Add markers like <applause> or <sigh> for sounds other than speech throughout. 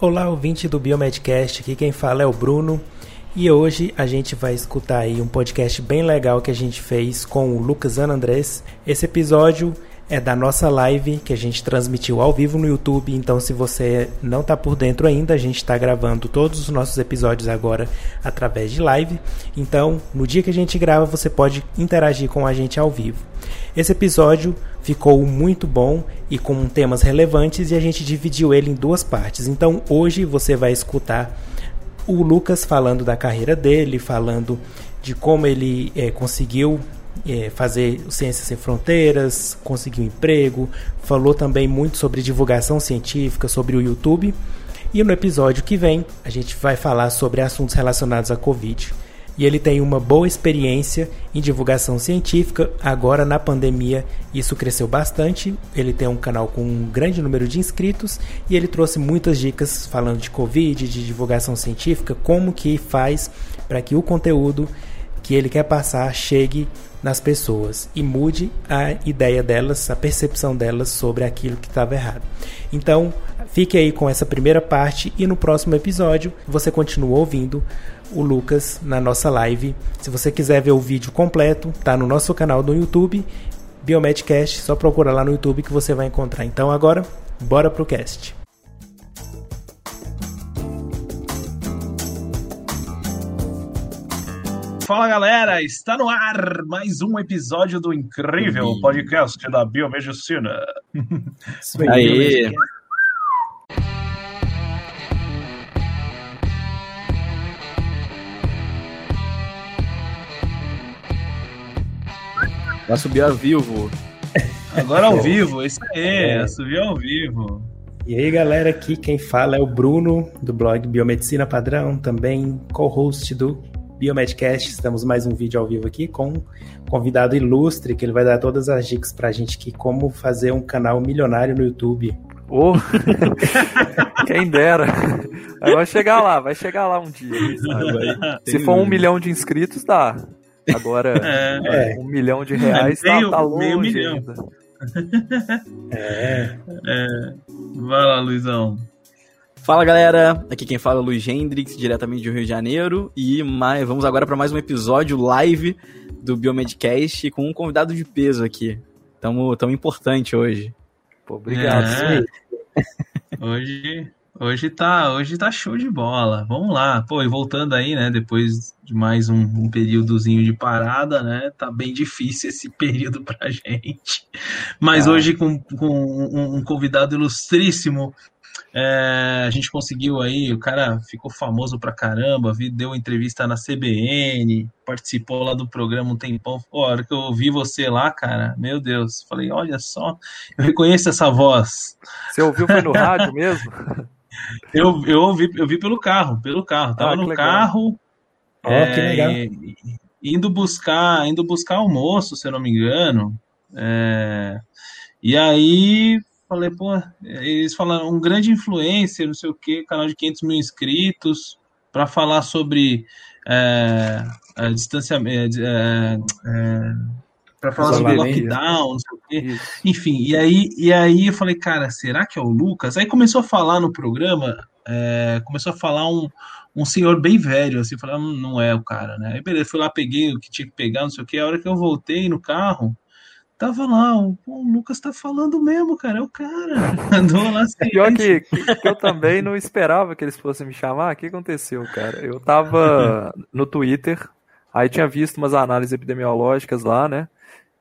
Olá, ouvinte do Biomedcast, aqui quem fala é o Bruno. E hoje a gente vai escutar aí um podcast bem legal que a gente fez com o Lucas Anandrés. Esse episódio é da nossa live que a gente transmitiu ao vivo no YouTube. Então, se você não está por dentro ainda, a gente está gravando todos os nossos episódios agora através de live. Então, no dia que a gente grava, você pode interagir com a gente ao vivo. Esse episódio ficou muito bom e com temas relevantes e a gente dividiu ele em duas partes. Então, hoje você vai escutar o Lucas falando da carreira dele, falando de como ele é, conseguiu é, fazer Ciências Sem Fronteiras, conseguiu emprego, falou também muito sobre divulgação científica, sobre o YouTube. E no episódio que vem, a gente vai falar sobre assuntos relacionados à Covid. E ele tem uma boa experiência em divulgação científica. Agora, na pandemia, isso cresceu bastante. Ele tem um canal com um grande número de inscritos e ele trouxe muitas dicas falando de Covid, de divulgação científica, como que faz para que o conteúdo que ele quer passar chegue nas pessoas e mude a ideia delas, a percepção delas sobre aquilo que estava errado. Então, fique aí com essa primeira parte e no próximo episódio você continua ouvindo o Lucas na nossa live. Se você quiser ver o vídeo completo, tá no nosso canal do YouTube, Biomedcast, só procura lá no YouTube que você vai encontrar. Então agora, bora pro cast. Fala galera, está no ar mais um episódio do incrível podcast da Biomedicina. Aí. Vai subir ao vivo. Agora ao vivo, isso aí, é. subir ao vivo. E aí galera, aqui quem fala é o Bruno, do blog Biomedicina Padrão, também co-host do Biomedcast. Estamos mais um vídeo ao vivo aqui com um convidado ilustre que ele vai dar todas as dicas pra gente aqui como fazer um canal milionário no YouTube. Oh, <laughs> quem dera. Vai chegar lá, vai chegar lá um dia. Se for um milhão de inscritos, dá. Agora, <laughs> é, um milhão de reais tá, meio, tá longe meio milhão. ainda. É. é. Vai lá, Luizão. Fala galera, aqui quem fala é o Luiz Hendrix, diretamente do Rio de Janeiro, e mais, vamos agora para mais um episódio live do Biomedcast com um convidado de peso aqui. Tamo tão importante hoje. Pô, obrigado. É. hoje, hoje tá, hoje tá show de bola. Vamos lá. Pô, e voltando aí, né, depois de mais um, um períodozinho de parada, né, tá bem difícil esse <laughs> período pra gente. Mas ah. hoje com, com um, um convidado ilustríssimo, é, a gente conseguiu aí, o cara ficou famoso pra caramba, deu entrevista na CBN, participou lá do programa um tempão. Pô, a hora que eu vi você lá, cara, meu Deus, falei, olha só, eu reconheço essa voz. Você ouviu foi no <laughs> rádio mesmo? Eu, eu ouvi, eu vi pelo carro, pelo carro. Tava ah, no legal. carro. Oh, é, que legal. Indo buscar, indo buscar almoço, se eu não me engano. É, e aí Falei, pô, eles falaram um grande influencer, não sei o que, canal de 500 mil inscritos, para falar sobre é, é, distanciamento, é, é para falar sobre lockdown, não sei o quê. Isso. Enfim, e aí, e aí eu falei, cara, será que é o Lucas? Aí começou a falar no programa, é, começou a falar um, um senhor bem velho, assim, falando, hum, não é o cara, né? Aí beleza, fui lá, peguei o que tinha que pegar, não sei o que. A hora que eu voltei no carro, Tava lá, o, o, Lucas tá falando mesmo, cara, é o cara. <laughs> Andou lá assim. Pior que, que, eu também não esperava que eles fossem me chamar. O que aconteceu, cara? Eu tava <laughs> no Twitter, aí tinha visto umas análises epidemiológicas lá, né?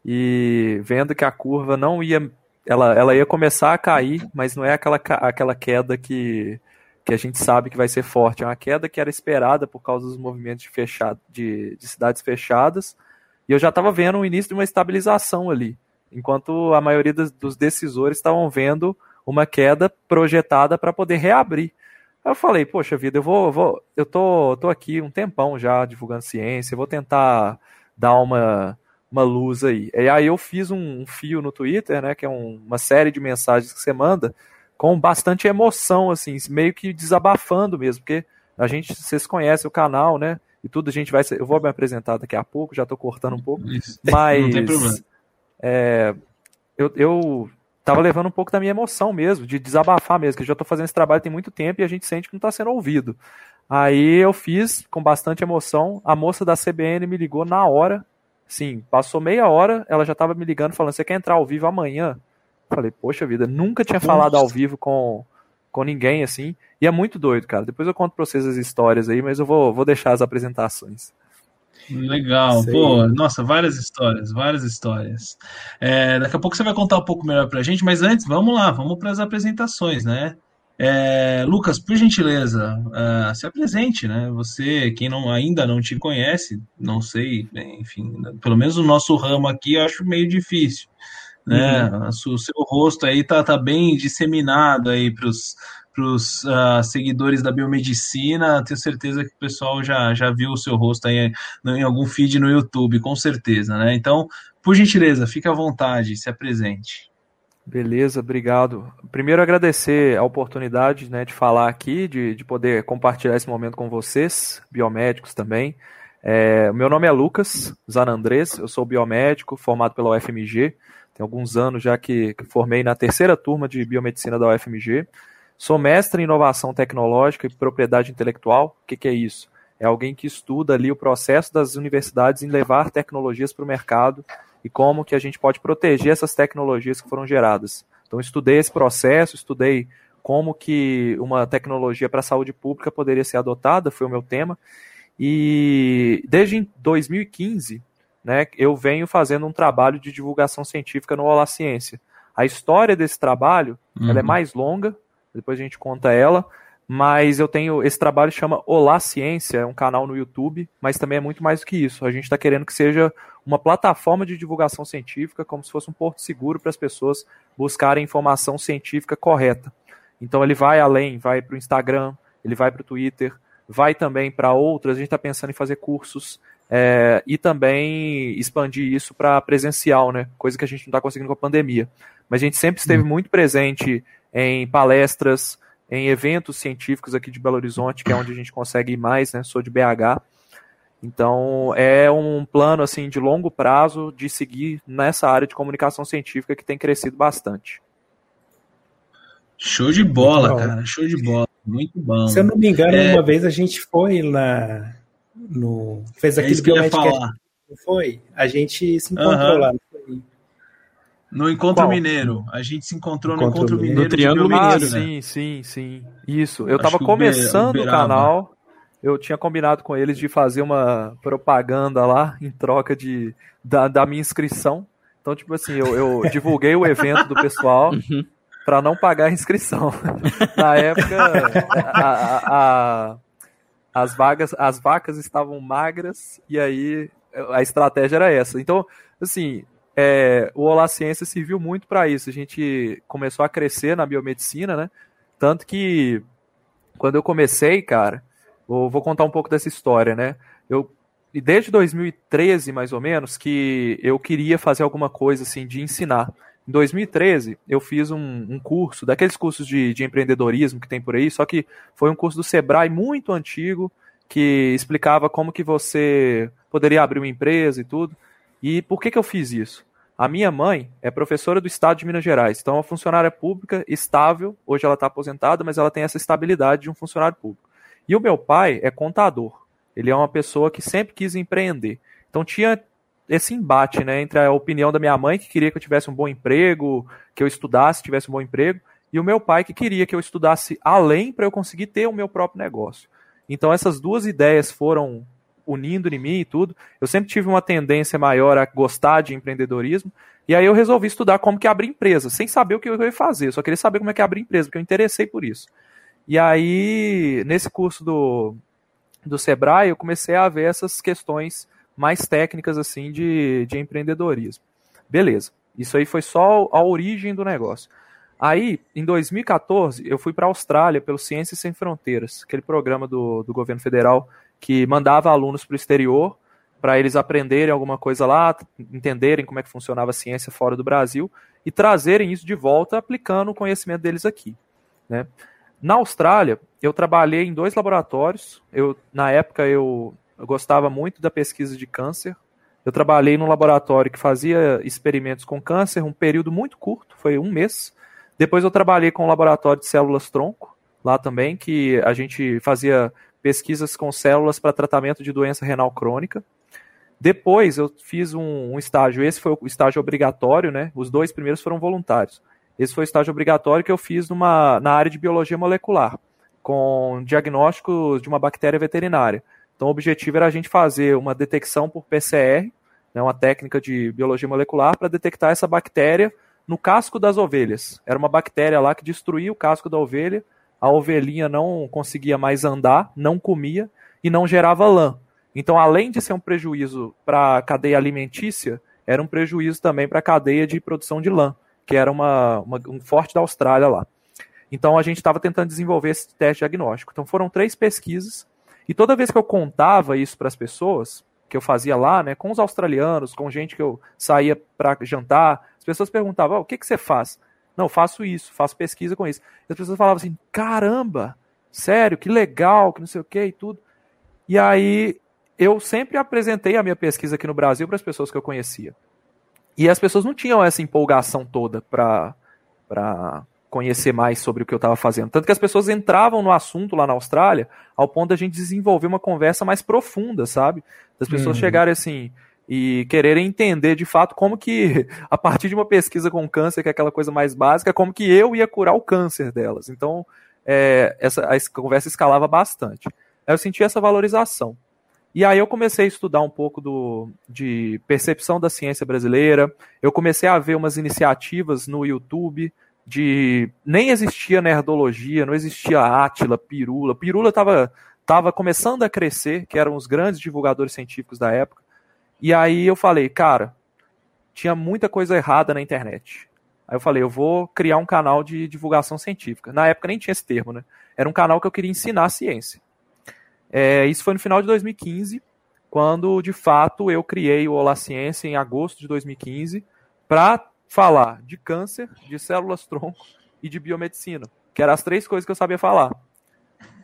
E vendo que a curva não ia. Ela, ela ia começar a cair, mas não é aquela, aquela queda que, que a gente sabe que vai ser forte. É uma queda que era esperada por causa dos movimentos de, fechado, de, de cidades fechadas e eu já estava vendo o início de uma estabilização ali, enquanto a maioria dos decisores estavam vendo uma queda projetada para poder reabrir. Eu falei, poxa vida, eu vou, vou eu tô, tô aqui um tempão já divulgando ciência, vou tentar dar uma, uma luz aí. E aí eu fiz um, um fio no Twitter, né, que é um, uma série de mensagens que você manda com bastante emoção, assim, meio que desabafando mesmo, porque a gente, vocês conhecem o canal, né? e tudo, a gente vai. Eu vou me apresentar daqui a pouco, já estou cortando um pouco. Isso. <laughs> Mas. Não tem problema. É, eu, eu tava levando um pouco da minha emoção mesmo, de desabafar mesmo, que eu já tô fazendo esse trabalho tem muito tempo e a gente sente que não tá sendo ouvido. Aí eu fiz com bastante emoção, a moça da CBN me ligou na hora, sim, passou meia hora, ela já tava me ligando falando, você quer entrar ao vivo amanhã? Falei, poxa vida, nunca tinha falado ao vivo com, com ninguém assim. E é muito doido, cara. Depois eu conto pra vocês as histórias aí, mas eu vou, vou deixar as apresentações. Legal, Sei. pô, nossa, várias histórias, várias histórias. É, daqui a pouco você vai contar um pouco melhor pra gente, mas antes, vamos lá, vamos para as apresentações, né? É, Lucas, por gentileza, uh, se apresente, né? Você, quem não, ainda não te conhece, não sei, enfim, pelo menos o nosso ramo aqui eu acho meio difícil né? Uhum. O seu rosto aí tá, tá bem disseminado aí para os uh, ah, seguidores da biomedicina. Tenho certeza que o pessoal já, já viu o seu rosto aí em algum feed no YouTube, com certeza, né? Então, por gentileza, fique à vontade, se apresente. Beleza, obrigado. Primeiro agradecer a oportunidade né, de falar aqui, de, de poder compartilhar esse momento com vocês, biomédicos também. É, meu nome é Lucas Zanandrés, eu sou biomédico formado pela UFMG, tem alguns anos já que, que formei na terceira turma de biomedicina da UFMG. Sou mestre em inovação tecnológica e propriedade intelectual. O que, que é isso? É alguém que estuda ali o processo das universidades em levar tecnologias para o mercado e como que a gente pode proteger essas tecnologias que foram geradas. Então, estudei esse processo, estudei como que uma tecnologia para a saúde pública poderia ser adotada, foi o meu tema. E desde 2015, né, eu venho fazendo um trabalho de divulgação científica no Olá Ciência. A história desse trabalho uhum. ela é uhum. mais longa, depois a gente conta ela, mas eu tenho esse trabalho chama Olá Ciência, é um canal no YouTube, mas também é muito mais do que isso. A gente está querendo que seja uma plataforma de divulgação científica, como se fosse um porto seguro para as pessoas buscarem informação científica correta. Então ele vai além, vai para o Instagram, ele vai para o Twitter, vai também para outras. A gente está pensando em fazer cursos é, e também expandir isso para presencial, né? Coisa que a gente não está conseguindo com a pandemia. Mas a gente sempre esteve uhum. muito presente em palestras, em eventos científicos aqui de Belo Horizonte, que é onde a gente consegue ir mais, né? Sou de BH. Então é um plano assim de longo prazo de seguir nessa área de comunicação científica que tem crescido bastante. Show de bola, cara, show de bola, muito bom. Se eu não me engano, é... uma vez a gente foi na no fez é aquele é biomédico foi a gente se encontrou uhum. lá no Encontro Qual? Mineiro. A gente se encontrou Encontro no Encontro Mineiro. No Triângulo Mineiro, ah, sim, né? sim, sim. Isso. Eu Acho tava começando o, o canal. Eu tinha combinado com eles de fazer uma propaganda lá em troca de, da, da minha inscrição. Então, tipo assim, eu, eu <laughs> divulguei o evento do pessoal uhum. para não pagar a inscrição. <laughs> Na época, a, a, a, as vagas, as vacas estavam magras e aí a estratégia era essa. Então, assim, é, o Olá Ciência serviu muito para isso. A gente começou a crescer na biomedicina, né? Tanto que quando eu comecei, cara, vou, vou contar um pouco dessa história, né? Eu desde 2013, mais ou menos, que eu queria fazer alguma coisa assim de ensinar. Em 2013, eu fiz um, um curso, daqueles cursos de, de, empreendedorismo que tem por aí, só que foi um curso do Sebrae muito antigo, que explicava como que você poderia abrir uma empresa e tudo. E por que, que eu fiz isso? A minha mãe é professora do Estado de Minas Gerais, então é uma funcionária pública estável, hoje ela está aposentada, mas ela tem essa estabilidade de um funcionário público. E o meu pai é contador, ele é uma pessoa que sempre quis empreender. Então tinha esse embate, né, entre a opinião da minha mãe, que queria que eu tivesse um bom emprego, que eu estudasse, tivesse um bom emprego, e o meu pai, que queria que eu estudasse além para eu conseguir ter o meu próprio negócio. Então essas duas ideias foram unindo em mim e tudo. Eu sempre tive uma tendência maior a gostar de empreendedorismo, e aí eu resolvi estudar como que abrir empresa, sem saber o que eu ia fazer, eu só queria saber como é que abre empresa, porque eu interessei por isso. E aí, nesse curso do, do Sebrae, eu comecei a ver essas questões mais técnicas assim de, de empreendedorismo. Beleza. Isso aí foi só a origem do negócio. Aí, em 2014, eu fui para a Austrália pelo Ciências Sem Fronteiras, aquele programa do, do governo federal que mandava alunos para o exterior para eles aprenderem alguma coisa lá, entenderem como é que funcionava a ciência fora do Brasil e trazerem isso de volta aplicando o conhecimento deles aqui. Né? Na Austrália, eu trabalhei em dois laboratórios. Eu, na época, eu eu gostava muito da pesquisa de câncer. eu trabalhei num laboratório que fazia experimentos com câncer, um período muito curto, foi um mês. Depois eu trabalhei com um laboratório de células tronco, lá também, que a gente fazia pesquisas com células para tratamento de doença renal crônica. Depois eu fiz um, um, estágio, esse foi o estágio obrigatório, né? Os dois primeiros foram voluntários. Esse foi o estágio obrigatório que eu fiz numa, na área de biologia molecular, com diagnóstico de uma bactéria veterinária. Então o objetivo era a gente fazer uma detecção por PCR, né, uma técnica de biologia molecular, para detectar essa bactéria no casco das ovelhas. Era uma bactéria lá que destruía o casco da ovelha, a ovelhinha não conseguia mais andar, não comia e não gerava lã. Então, além de ser um prejuízo para a cadeia alimentícia, era um prejuízo também para a cadeia de produção de lã, que era uma, uma, um forte da Austrália lá. Então, a gente estava tentando desenvolver esse teste diagnóstico. Então, foram três pesquisas, e toda vez que eu contava isso para as pessoas, que eu fazia lá, né, com os australianos, com gente que eu saía para jantar, as pessoas perguntavam: oh, o que, que você faz? Não, faço isso, faço pesquisa com isso. E as pessoas falavam assim: caramba, sério, que legal, que não sei o que e tudo. E aí eu sempre apresentei a minha pesquisa aqui no Brasil para as pessoas que eu conhecia. E as pessoas não tinham essa empolgação toda para conhecer mais sobre o que eu estava fazendo. Tanto que as pessoas entravam no assunto lá na Austrália ao ponto da gente desenvolver uma conversa mais profunda, sabe? Das pessoas uhum. chegarem assim e quererem entender de fato como que, <laughs> a partir de uma pesquisa com câncer, que é aquela coisa mais básica, como que eu ia curar o câncer delas. Então, é, essa a conversa escalava bastante. Eu senti essa valorização. E aí eu comecei a estudar um pouco do, de percepção da ciência brasileira. Eu comecei a ver umas iniciativas no YouTube de nem existia nerdologia, não existia Átila, Pirula. Pirula estava tava começando a crescer, que eram os grandes divulgadores científicos da época. E aí eu falei, cara, tinha muita coisa errada na internet. Aí eu falei, eu vou criar um canal de divulgação científica. Na época nem tinha esse termo, né? Era um canal que eu queria ensinar a ciência. É, isso foi no final de 2015, quando de fato eu criei o Olá Ciência em agosto de 2015 para falar de câncer, de células tronco e de biomedicina, que eram as três coisas que eu sabia falar.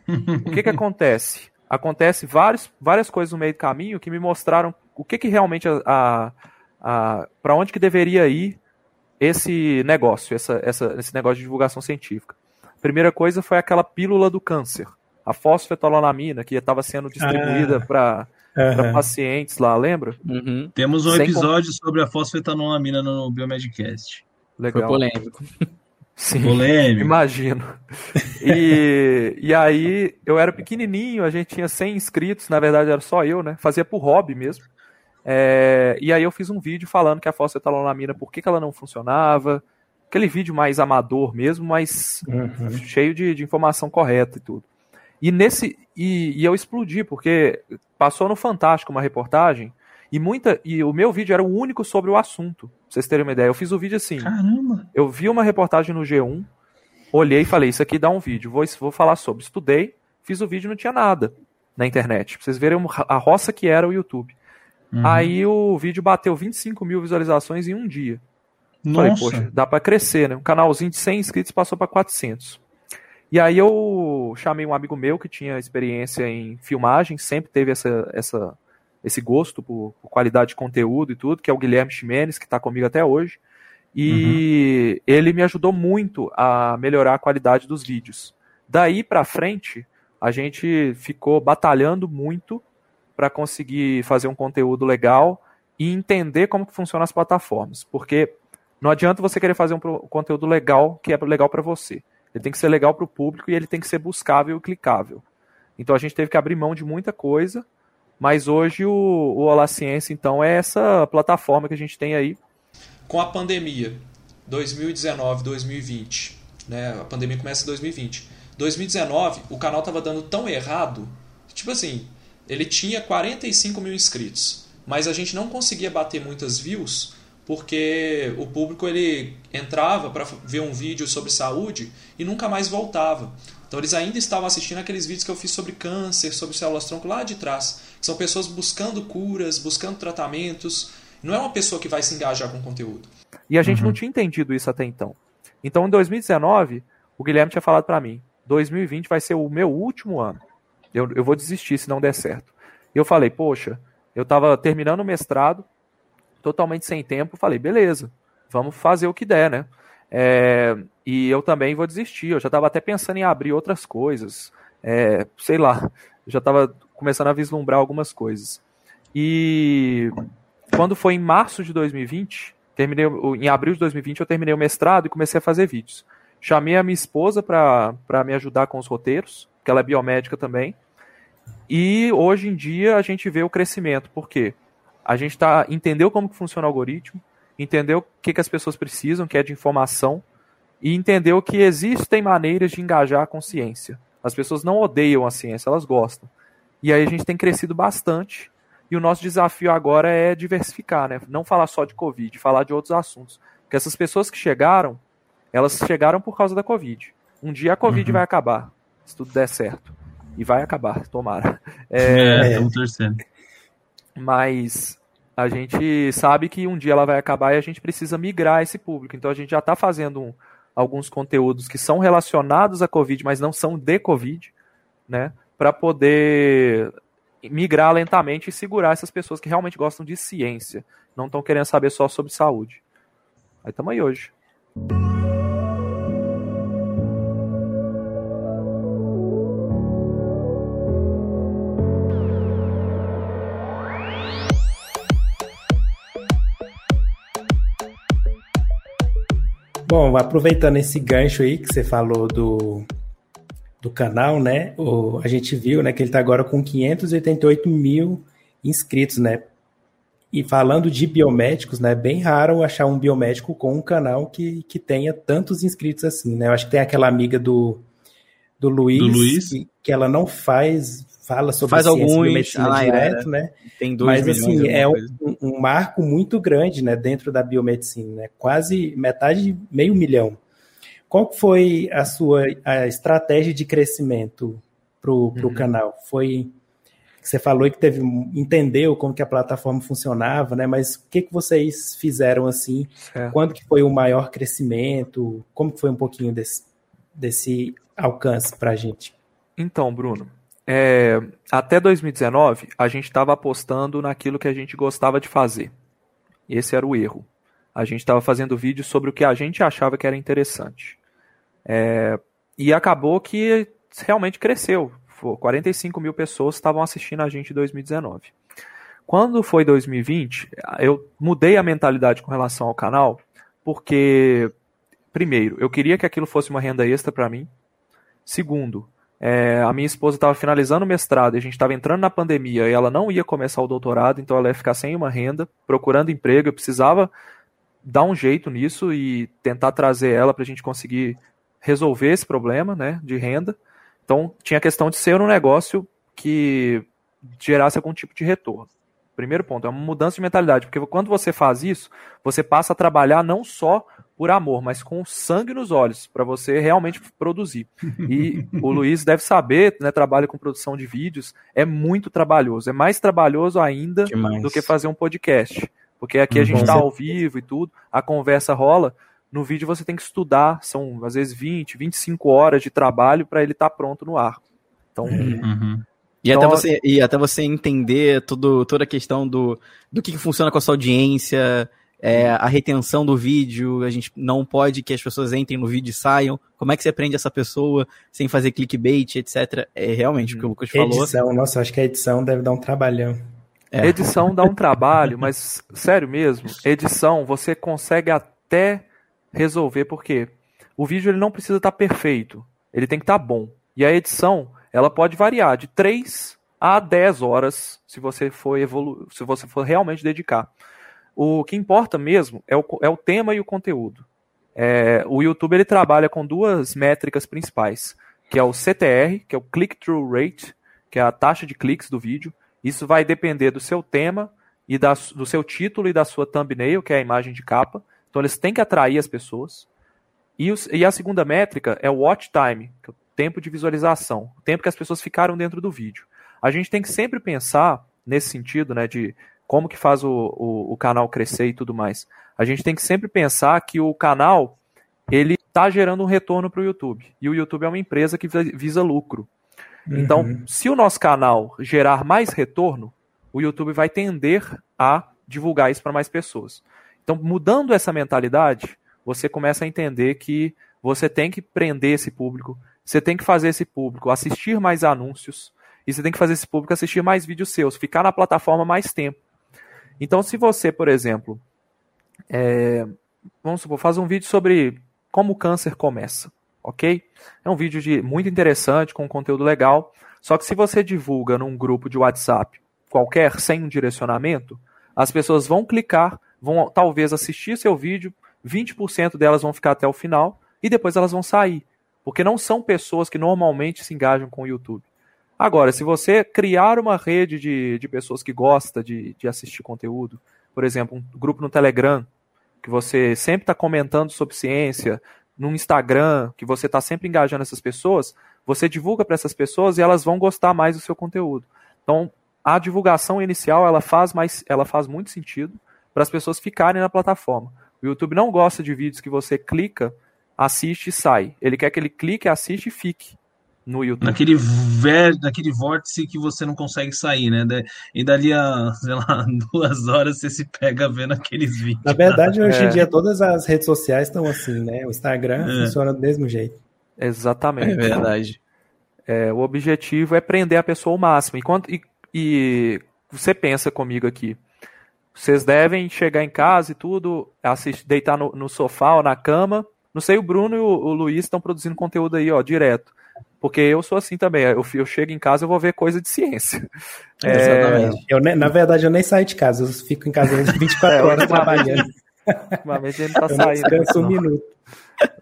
o que que <laughs> acontece? Acontece vários, várias coisas no meio do caminho que me mostraram o que que realmente a, a, a para onde que deveria ir esse negócio, essa, essa, esse negócio de divulgação científica. A primeira coisa foi aquela pílula do câncer a fosfetolonamina que estava sendo distribuída ah, para uhum. pacientes lá, lembra? Uhum. Temos um Sem episódio com... sobre a fosfetolonamina no Biomedcast. Legal. Foi polêmico. Sim, polêmico. imagino. E, e aí, eu era pequenininho, a gente tinha 100 inscritos, na verdade era só eu, né? Fazia por hobby mesmo. É, e aí eu fiz um vídeo falando que a fosfetolonamina, por que, que ela não funcionava, aquele vídeo mais amador mesmo, mas uhum. cheio de, de informação correta e tudo. E nesse e, e, eu explodi porque passou no Fantástico uma reportagem e muita e o meu vídeo era o único sobre o assunto. Pra vocês terem uma ideia, eu fiz o vídeo assim. Caramba. Eu vi uma reportagem no G1, olhei e falei, isso aqui dá um vídeo, vou vou falar sobre. Estudei, fiz o vídeo, não tinha nada na internet. Pra vocês verem a roça que era o YouTube. Uhum. Aí o vídeo bateu 25 mil visualizações em um dia. Nossa. Falei, poxa, dá para crescer, né? Um canalzinho de 100 inscritos passou para 400. E aí eu chamei um amigo meu que tinha experiência em filmagem, sempre teve essa, essa, esse gosto por, por qualidade de conteúdo e tudo, que é o Guilherme Ximenes, que está comigo até hoje. E uhum. ele me ajudou muito a melhorar a qualidade dos vídeos. Daí para frente, a gente ficou batalhando muito para conseguir fazer um conteúdo legal e entender como que funcionam as plataformas, porque não adianta você querer fazer um conteúdo legal que é legal para você. Ele tem que ser legal para o público e ele tem que ser buscável e clicável. Então a gente teve que abrir mão de muita coisa, mas hoje o, o Olá Ciência, então, é essa plataforma que a gente tem aí. Com a pandemia, 2019, 2020, né? A pandemia começa em 2020. 2019, o canal estava dando tão errado, tipo assim, ele tinha 45 mil inscritos, mas a gente não conseguia bater muitas views porque o público ele entrava para ver um vídeo sobre saúde e nunca mais voltava. Então eles ainda estavam assistindo aqueles vídeos que eu fiz sobre câncer, sobre células tronco lá de trás, que são pessoas buscando curas, buscando tratamentos. Não é uma pessoa que vai se engajar com o conteúdo. E a gente uhum. não tinha entendido isso até então. Então em 2019, o Guilherme tinha falado para mim: 2020 vai ser o meu último ano. Eu, eu vou desistir se não der certo. E eu falei: poxa, eu estava terminando o mestrado, totalmente sem tempo, falei, beleza, vamos fazer o que der, né? É, e eu também vou desistir. Eu já estava até pensando em abrir outras coisas. É, sei lá, já estava começando a vislumbrar algumas coisas. E quando foi em março de 2020, terminei em abril de 2020 eu terminei o mestrado e comecei a fazer vídeos. Chamei a minha esposa para me ajudar com os roteiros, que ela é biomédica também. E hoje em dia a gente vê o crescimento, porque a gente tá, entendeu como que funciona o algoritmo, entendeu o que, que as pessoas precisam, que é de informação, e entendeu que existem maneiras de engajar a consciência. As pessoas não odeiam a ciência, elas gostam. E aí a gente tem crescido bastante. E o nosso desafio agora é diversificar, né? Não falar só de Covid, falar de outros assuntos. Porque essas pessoas que chegaram, elas chegaram por causa da Covid. Um dia a Covid uhum. vai acabar, se tudo der certo. E vai acabar, tomara. <laughs> É, estamos é, torcendo. Mas a gente sabe que um dia ela vai acabar e a gente precisa migrar esse público. Então a gente já está fazendo um, alguns conteúdos que são relacionados à Covid, mas não são de Covid, né? Para poder migrar lentamente e segurar essas pessoas que realmente gostam de ciência, não estão querendo saber só sobre saúde. Aí estamos aí hoje. Bom, aproveitando esse gancho aí que você falou do, do canal, né? O, a gente viu né, que ele está agora com 588 mil inscritos, né? E falando de biomédicos, né? É bem raro achar um biomédico com um canal que, que tenha tantos inscritos assim, né? Eu acho que tem aquela amiga do, do Luiz, do Luiz? Que, que ela não faz fala sobre Faz ciência alguns, biomedicina ah, direto, é, né? Tem dois Mas assim, é um, um, marco muito grande, né, dentro da biomedicina, né? Quase metade, meio milhão. Qual foi a sua a estratégia de crescimento para o uhum. canal? Foi você falou que teve entendeu como que a plataforma funcionava, né? Mas o que que vocês fizeram assim? É. Quando que foi o maior crescimento? Como que foi um pouquinho desse, desse alcance para a gente? Então, Bruno, é, até 2019, a gente estava apostando naquilo que a gente gostava de fazer. Esse era o erro. A gente estava fazendo vídeos sobre o que a gente achava que era interessante. É, e acabou que realmente cresceu. 45 mil pessoas estavam assistindo a gente em 2019. Quando foi 2020, eu mudei a mentalidade com relação ao canal, porque, primeiro, eu queria que aquilo fosse uma renda extra para mim. Segundo, é, a minha esposa estava finalizando o mestrado a gente estava entrando na pandemia e ela não ia começar o doutorado, então ela ia ficar sem uma renda, procurando emprego. Eu precisava dar um jeito nisso e tentar trazer ela para a gente conseguir resolver esse problema né, de renda. Então tinha a questão de ser um negócio que gerasse algum tipo de retorno. Primeiro ponto, é uma mudança de mentalidade, porque quando você faz isso, você passa a trabalhar não só por amor, mas com sangue nos olhos, para você realmente produzir. E o Luiz deve saber, né, trabalha com produção de vídeos, é muito trabalhoso, é mais trabalhoso ainda Demais. do que fazer um podcast. Porque aqui a gente está ao vivo e tudo, a conversa rola, no vídeo você tem que estudar, são às vezes 20, 25 horas de trabalho para ele estar tá pronto no ar. Então, uhum. E, então, até você, e até você entender tudo, toda a questão do, do que funciona com a sua audiência, é, a retenção do vídeo, a gente não pode que as pessoas entrem no vídeo e saiam. Como é que você aprende essa pessoa sem fazer clickbait, etc. É realmente o que o Lucas edição, falou. Edição, nossa, acho que a edição deve dar um trabalhão. É. Edição dá um <laughs> trabalho, mas sério mesmo, edição você consegue até resolver, porque o vídeo ele não precisa estar tá perfeito, ele tem que estar tá bom. E a edição ela pode variar de 3 a 10 horas se você for evolu se você for realmente dedicar. O que importa mesmo é o, é o tema e o conteúdo. É, o YouTube ele trabalha com duas métricas principais, que é o CTR, que é o Click-Through Rate, que é a taxa de cliques do vídeo. Isso vai depender do seu tema e da, do seu título e da sua thumbnail, que é a imagem de capa. Então eles têm que atrair as pessoas. E, os, e a segunda métrica é o watch time, que é o tempo de visualização, o tempo que as pessoas ficaram dentro do vídeo. A gente tem que sempre pensar nesse sentido, né, de como que faz o, o, o canal crescer e tudo mais. A gente tem que sempre pensar que o canal ele está gerando um retorno para o YouTube. E o YouTube é uma empresa que visa lucro. Então, uhum. se o nosso canal gerar mais retorno, o YouTube vai tender a divulgar isso para mais pessoas. Então, mudando essa mentalidade, você começa a entender que você tem que prender esse público, você tem que fazer esse público assistir mais anúncios, e você tem que fazer esse público assistir mais vídeos seus, ficar na plataforma mais tempo. Então, se você, por exemplo, é, vamos supor, faz um vídeo sobre como o câncer começa, ok? É um vídeo de, muito interessante, com conteúdo legal. Só que se você divulga num grupo de WhatsApp qualquer, sem um direcionamento, as pessoas vão clicar, vão talvez assistir seu vídeo, 20% delas vão ficar até o final e depois elas vão sair. Porque não são pessoas que normalmente se engajam com o YouTube. Agora, se você criar uma rede de, de pessoas que gostam de, de assistir conteúdo, por exemplo, um grupo no Telegram, que você sempre está comentando sobre ciência, no Instagram, que você está sempre engajando essas pessoas, você divulga para essas pessoas e elas vão gostar mais do seu conteúdo. Então, a divulgação inicial ela faz mais, ela faz muito sentido para as pessoas ficarem na plataforma. O YouTube não gosta de vídeos que você clica, assiste e sai. Ele quer que ele clique, assiste e fique no YouTube. Naquele, ver, naquele vórtice que você não consegue sair, né? E dali a, sei lá, <laughs> duas horas você se pega vendo aqueles vídeos. Na verdade, hoje em é. dia todas as redes sociais estão assim, né? O Instagram é. funciona do mesmo jeito. Exatamente. É verdade. É, o objetivo é prender a pessoa ao máximo. Enquanto, e, e você pensa comigo aqui, vocês devem chegar em casa e tudo, assistir, deitar no, no sofá ou na cama. Não sei, o Bruno e o, o Luiz estão produzindo conteúdo aí, ó, direto. Porque eu sou assim também. Eu, eu chego em casa eu vou ver coisa de ciência. <laughs> É, Exatamente. Eu, na verdade, eu nem saio de casa, eu fico em casa 24 <laughs> é, horas trabalhando. Ultimamente gente tá saindo. um minuto.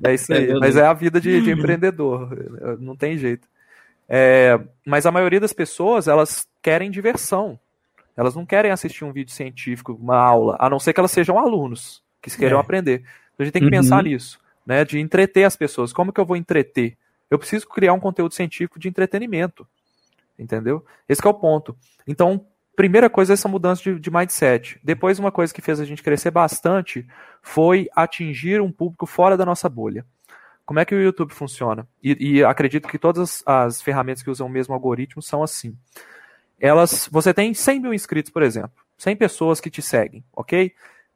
É isso aí. Mas é a vida de, de empreendedor. Não tem jeito. É, mas a maioria das pessoas, elas querem diversão. Elas não querem assistir um vídeo científico, uma aula, a não ser que elas sejam alunos, que queiram é. aprender. Então a gente tem que uhum. pensar nisso, né? De entreter as pessoas. Como que eu vou entreter? Eu preciso criar um conteúdo científico de entretenimento. Entendeu? Esse é o ponto. Então, primeira coisa é essa mudança de, de, mindset. Depois, uma coisa que fez a gente crescer bastante foi atingir um público fora da nossa bolha. Como é que o YouTube funciona? E, e acredito que todas as, as, ferramentas que usam o mesmo algoritmo são assim. Elas, você tem 100 mil inscritos, por exemplo, 100 pessoas que te seguem, ok?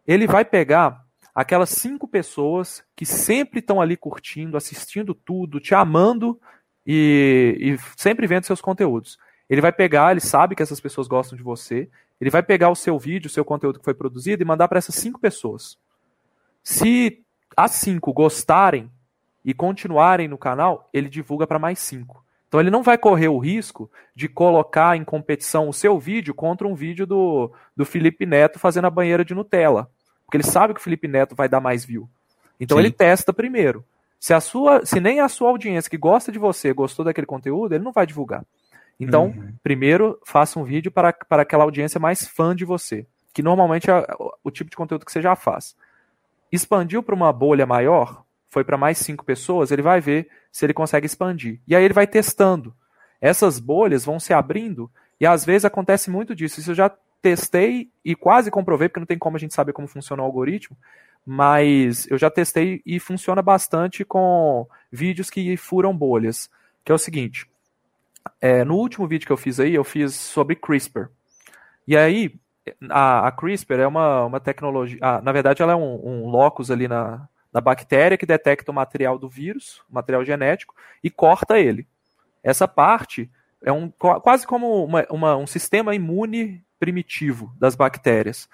Ele vai pegar aquelas cinco pessoas que sempre estão ali curtindo, assistindo tudo, te amando e, e, sempre vendo seus conteúdos. Ele vai pegar, ele sabe que essas pessoas gostam de você, ele vai pegar o seu vídeo, o seu conteúdo que foi produzido e mandar para essas cinco pessoas. Se as cinco gostarem e continuarem no canal, ele divulga para mais cinco. Então ele não vai correr o risco de colocar em competição o seu vídeo contra um vídeo do, do Felipe Neto fazendo a banheira de Nutella. Porque ele sabe que o Felipe Neto vai dar mais view. Então Sim. ele testa primeiro. Se a sua, se nem a sua audiência que gosta de você gostou daquele conteúdo, ele não vai divulgar. Então, uhum. primeiro, faça um vídeo para, para aquela audiência mais fã de você, que normalmente é o tipo de conteúdo que você já faz. Expandiu para uma bolha maior, foi para mais cinco pessoas, ele vai ver se ele consegue expandir. E aí ele vai testando. Essas bolhas vão se abrindo e às vezes acontece muito disso. Isso eu já testei e quase comprovei, porque não tem como a gente saber como funciona o algoritmo, mas eu já testei e funciona bastante com vídeos que furam bolhas. Que é o seguinte: é, no último vídeo que eu fiz aí, eu fiz sobre CRISPR. E aí, a, a CRISPR é uma, uma tecnologia. Ah, na verdade, ela é um, um locus ali na, na bactéria que detecta o material do vírus, o material genético, e corta ele. Essa parte é um, quase como uma, uma, um sistema imune primitivo das bactérias.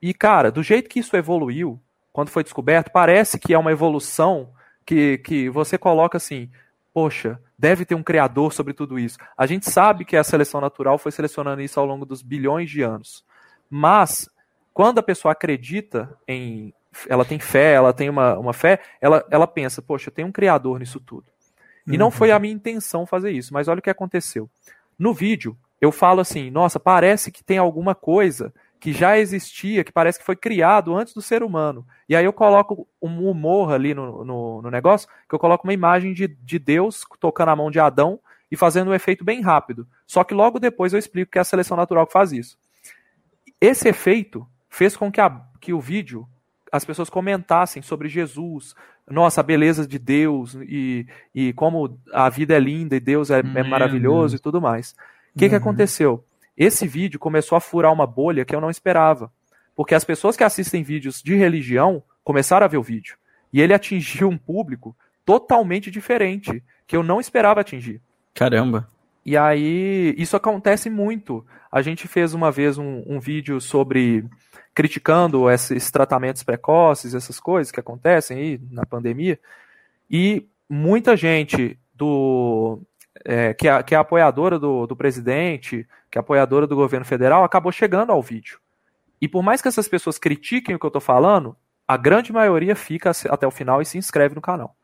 E, cara, do jeito que isso evoluiu, quando foi descoberto, parece que é uma evolução que, que você coloca assim, poxa, deve ter um criador sobre tudo isso. A gente sabe que a seleção natural foi selecionando isso ao longo dos bilhões de anos. Mas, quando a pessoa acredita em. Ela tem fé, ela tem uma, uma fé, ela, ela pensa, poxa, tem um criador nisso tudo. E uhum. não foi a minha intenção fazer isso, mas olha o que aconteceu. No vídeo, eu falo assim, nossa, parece que tem alguma coisa que já existia, que parece que foi criado antes do ser humano. E aí eu coloco um humor ali no, no, no, negócio, que eu coloco uma imagem de, de Deus tocando a mão de Adão e fazendo um efeito bem rápido. Só que logo depois eu explico que é a seleção natural que faz isso. Esse efeito fez com que, a, que o vídeo as pessoas comentassem sobre Jesus, nossa, a beleza de Deus e, e como a vida é linda e Deus é, é maravilhoso e tudo mais. O que, uhum. que aconteceu? Esse vídeo começou a furar uma bolha que eu não esperava. porque as pessoas que assistem vídeos de religião começaram a ver o vídeo. E ele atingiu um público totalmente diferente, que eu não esperava atingir. Caramba. E aí, isso acontece muito. A gente fez uma vez um, um vídeo sobre criticando esses tratamentos precoces, essas coisas que acontecem aí na pandemia, e muita gente do é, que, é, que é apoiadora do, do presidente, que é apoiadora do governo federal, acabou chegando ao vídeo. E por mais que essas pessoas critiquem o que eu estou falando, a grande maioria fica até o final e se inscreve no canal.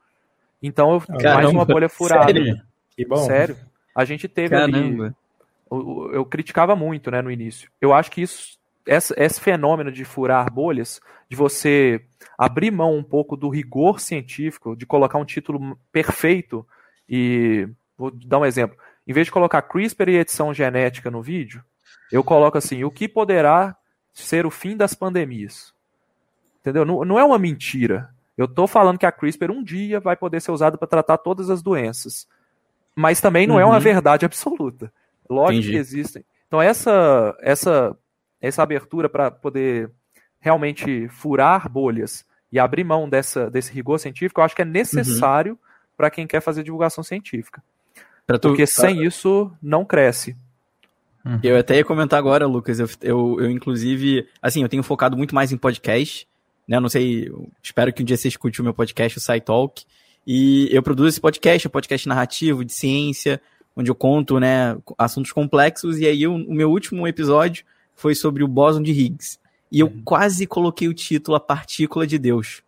Então, Caramba, mais uma bolha furada. Sério? Que bom. Sério. A gente teve Caramba. ali. Eu, eu criticava muito, né, no início. Eu acho que isso, esse, esse fenômeno de furar bolhas, de você abrir mão um pouco do rigor científico, de colocar um título perfeito e. Vou dar um exemplo. Em vez de colocar CRISPR e edição genética no vídeo, eu coloco assim: o que poderá ser o fim das pandemias? Entendeu? Não, não é uma mentira. Eu estou falando que a CRISPR um dia vai poder ser usada para tratar todas as doenças mas também não uhum. é uma uhum. verdade absoluta. Lógico Entendi. que existem. Então essa essa essa abertura para poder realmente furar bolhas e abrir mão dessa, desse rigor científico, eu acho que é necessário uhum. para quem quer fazer divulgação científica. Tu, Porque sem isso não cresce. Uhum. Eu até ia comentar agora, Lucas, eu, eu, eu, inclusive, assim, eu tenho focado muito mais em podcast, né, eu não sei, espero que um dia você escute o meu podcast, o SciTalk, Talk, e eu produzo esse podcast, é um podcast narrativo de ciência, onde eu conto, né, assuntos complexos. E aí o, o meu último episódio foi sobre o bóson de Higgs. E eu uhum. quase coloquei o título A Partícula de Deus.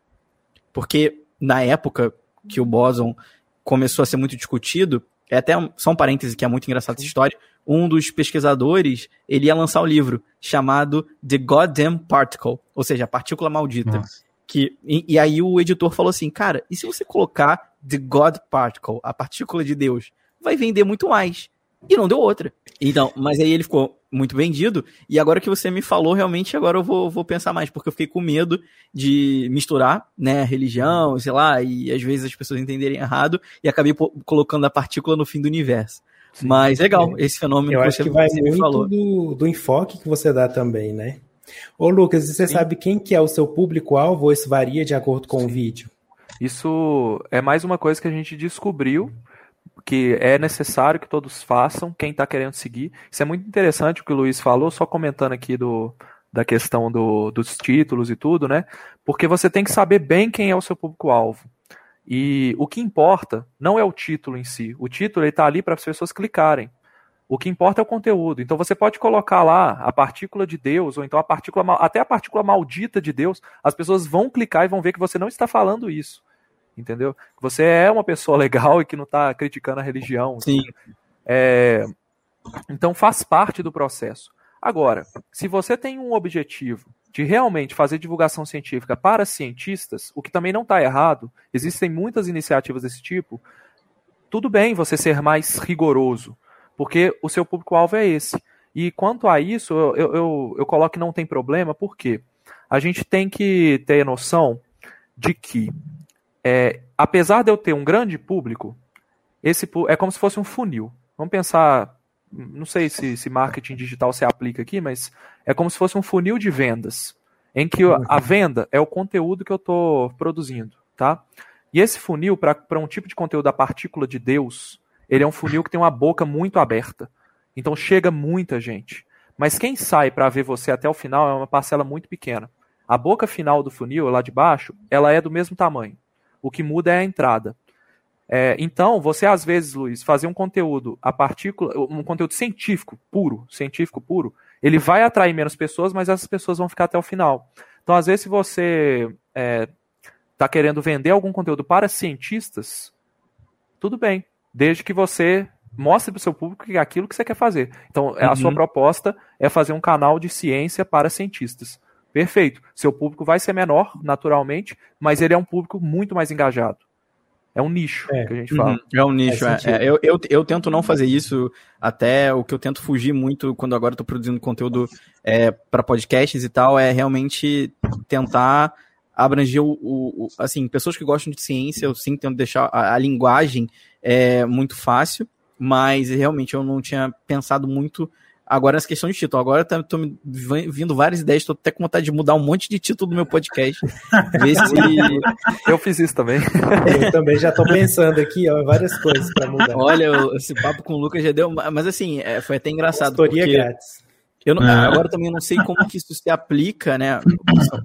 Porque na época que o bóson começou a ser muito discutido, é até um, só um parêntese que é muito engraçado essa história, um dos pesquisadores, ele ia lançar um livro chamado The Goddamn Particle, ou seja, a partícula maldita. Nossa. Que, e, e, aí o editor falou assim, cara, e se você colocar The God Particle, a partícula de Deus, vai vender muito mais. E não deu outra. Então, mas aí ele ficou muito vendido, e agora que você me falou, realmente agora eu vou, vou pensar mais, porque eu fiquei com medo de misturar, né, religião, sei lá, e às vezes as pessoas entenderem errado, e acabei colocando a partícula no fim do universo. Sim, Mas legal, esse fenômeno eu que acho você, que vai muito falou. Do, do enfoque que você dá também, né? Ô Lucas, você Sim. sabe quem que é o seu público-alvo ou isso varia de acordo com Sim. o vídeo? Isso é mais uma coisa que a gente descobriu que é necessário que todos façam, quem está querendo seguir. Isso é muito interessante o que o Luiz falou, só comentando aqui do, da questão do, dos títulos e tudo, né? Porque você tem que saber bem quem é o seu público-alvo. E o que importa não é o título em si. O título está ali para as pessoas clicarem. O que importa é o conteúdo. Então você pode colocar lá a partícula de Deus, ou então a partícula até a partícula maldita de Deus, as pessoas vão clicar e vão ver que você não está falando isso. Entendeu? Você é uma pessoa <laughs> legal e que não está criticando a religião. Sim. É, então faz parte do processo. Agora, se você tem um objetivo de realmente fazer divulgação científica para cientistas, o que também não está errado, existem muitas iniciativas desse tipo, tudo bem você ser mais rigoroso porque o seu público-alvo é esse. E quanto a isso, eu, eu, eu, eu coloco que não tem problema, porque a gente tem que ter noção de que, é, apesar de eu ter um grande público, esse é como se fosse um funil. Vamos pensar, não sei se, se marketing digital se aplica aqui, mas é como se fosse um funil de vendas, em que a venda é o conteúdo que eu estou produzindo, tá? E esse funil, para um tipo de conteúdo da partícula de Deus, ele é um funil que tem uma boca muito aberta. Então chega muita gente. Mas quem sai para ver você até o final é uma parcela muito pequena. A boca final do funil, lá de baixo, ela é do mesmo tamanho. O que muda é a entrada. É, então, você às vezes, Luiz, fazer um conteúdo, a partícula, um conteúdo científico puro, científico puro, ele vai atrair menos pessoas, mas essas pessoas vão ficar até o final. Então, às vezes, se você está é, tá querendo vender algum conteúdo para cientistas, tudo bem desde que você mostre para o seu público que é aquilo que você quer fazer. Então, uhum. a sua uhum. proposta é fazer um canal de ciência para cientistas. Perfeito. Seu público vai ser menor, naturalmente, mas ele é um público muito mais engajado. É um nicho é. que a gente fala. Uhum. É um nicho, é. é. Eu, eu, eu tento não fazer isso, até o que eu tento fugir muito quando agora estou produzindo conteúdo é, para podcasts e tal, é realmente tentar abranger o, o, o, assim, pessoas que gostam de ciência, eu sim tento deixar a, a linguagem é muito fácil, mas realmente eu não tinha pensado muito Agora, essa questão de título. Agora tá, tô me vindo várias ideias, tô até com vontade de mudar um monte de título do meu podcast. <laughs> ver se... Eu fiz isso também. <laughs> Eu também já tô pensando aqui, ó, várias coisas para mudar. Olha, esse papo com o Lucas já deu. Mas assim, é, foi até engraçado. Consultoria porque... grátis. Eu não, é. Agora também não sei como que isso se aplica, né?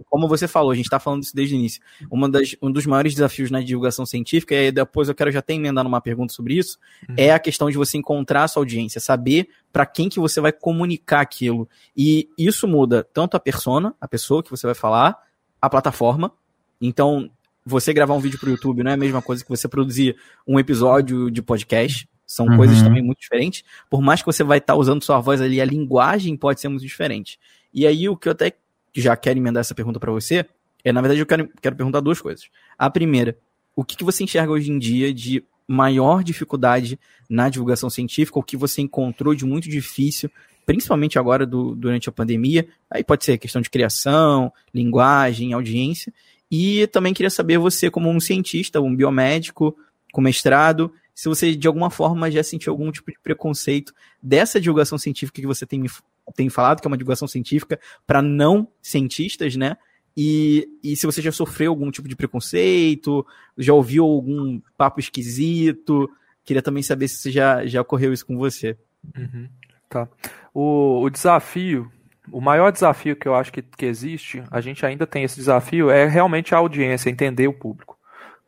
Como você falou, a gente está falando isso desde o início. Uma das, um dos maiores desafios na divulgação científica, e depois eu quero já até emendar numa pergunta sobre isso, uhum. é a questão de você encontrar a sua audiência, saber para quem que você vai comunicar aquilo. E isso muda tanto a persona, a pessoa que você vai falar, a plataforma. Então, você gravar um vídeo para o YouTube não é a mesma coisa que você produzir um episódio de podcast. São uhum. coisas também muito diferentes. Por mais que você vai estar tá usando sua voz ali, a linguagem pode ser muito diferente. E aí, o que eu até já quero emendar essa pergunta para você, é, na verdade, eu quero, quero perguntar duas coisas. A primeira, o que, que você enxerga hoje em dia de maior dificuldade na divulgação científica, o que você encontrou de muito difícil, principalmente agora do, durante a pandemia? Aí pode ser questão de criação, linguagem, audiência. E também queria saber você, como um cientista, um biomédico com mestrado, se você de alguma forma já sentiu algum tipo de preconceito dessa divulgação científica que você tem, tem falado, que é uma divulgação científica para não cientistas, né? E, e se você já sofreu algum tipo de preconceito, já ouviu algum papo esquisito, queria também saber se já, já ocorreu isso com você. Uhum, tá. O, o desafio, o maior desafio que eu acho que, que existe, a gente ainda tem esse desafio, é realmente a audiência, entender o público.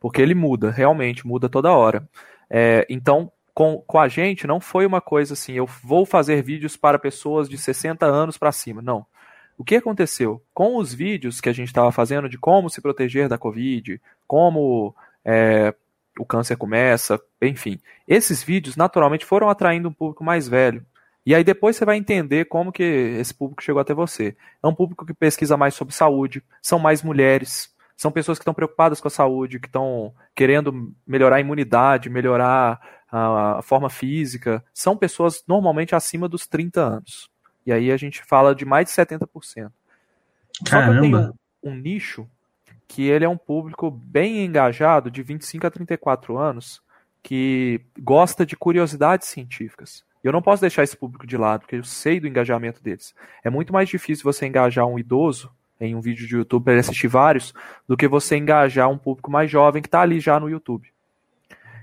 Porque ele muda, realmente, muda toda hora. É, então, com, com a gente, não foi uma coisa assim, eu vou fazer vídeos para pessoas de 60 anos para cima. Não. O que aconteceu? Com os vídeos que a gente estava fazendo de como se proteger da Covid, como é, o câncer começa, enfim, esses vídeos naturalmente foram atraindo um público mais velho. E aí depois você vai entender como que esse público chegou até você. É um público que pesquisa mais sobre saúde, são mais mulheres, são pessoas que estão preocupadas com a saúde, que estão querendo melhorar a imunidade, melhorar a, forma física. São pessoas normalmente acima dos 30 anos. E aí a gente fala de mais de 70%. Caramba. Só que eu tenho um, um nicho que ele é um público bem engajado, de 25 a 34 anos, que gosta de curiosidades científicas. Eu não posso deixar esse público de lado, porque eu sei do engajamento deles. É muito mais difícil você engajar um idoso em um vídeo de YouTube para ele assistir vários, do que você engajar um público mais jovem que está ali já no YouTube.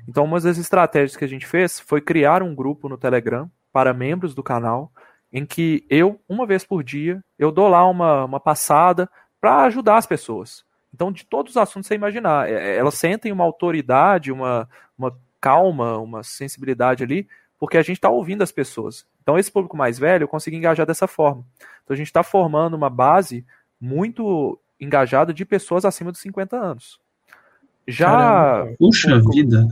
Então, uma das estratégias que a gente fez foi criar um grupo no Telegram para membros do canal, em que eu, uma vez por dia, eu dou lá uma, uma passada para ajudar as pessoas. Então, de todos os assuntos você imaginar, é, é, elas sentem uma autoridade, uma, uma calma, uma sensibilidade ali, porque a gente está ouvindo as pessoas. Então, esse público mais velho, eu consegui engajar dessa forma. Então, a gente está formando uma base muito engajado de pessoas acima dos 50 anos. Já. Caramba. Puxa o... vida?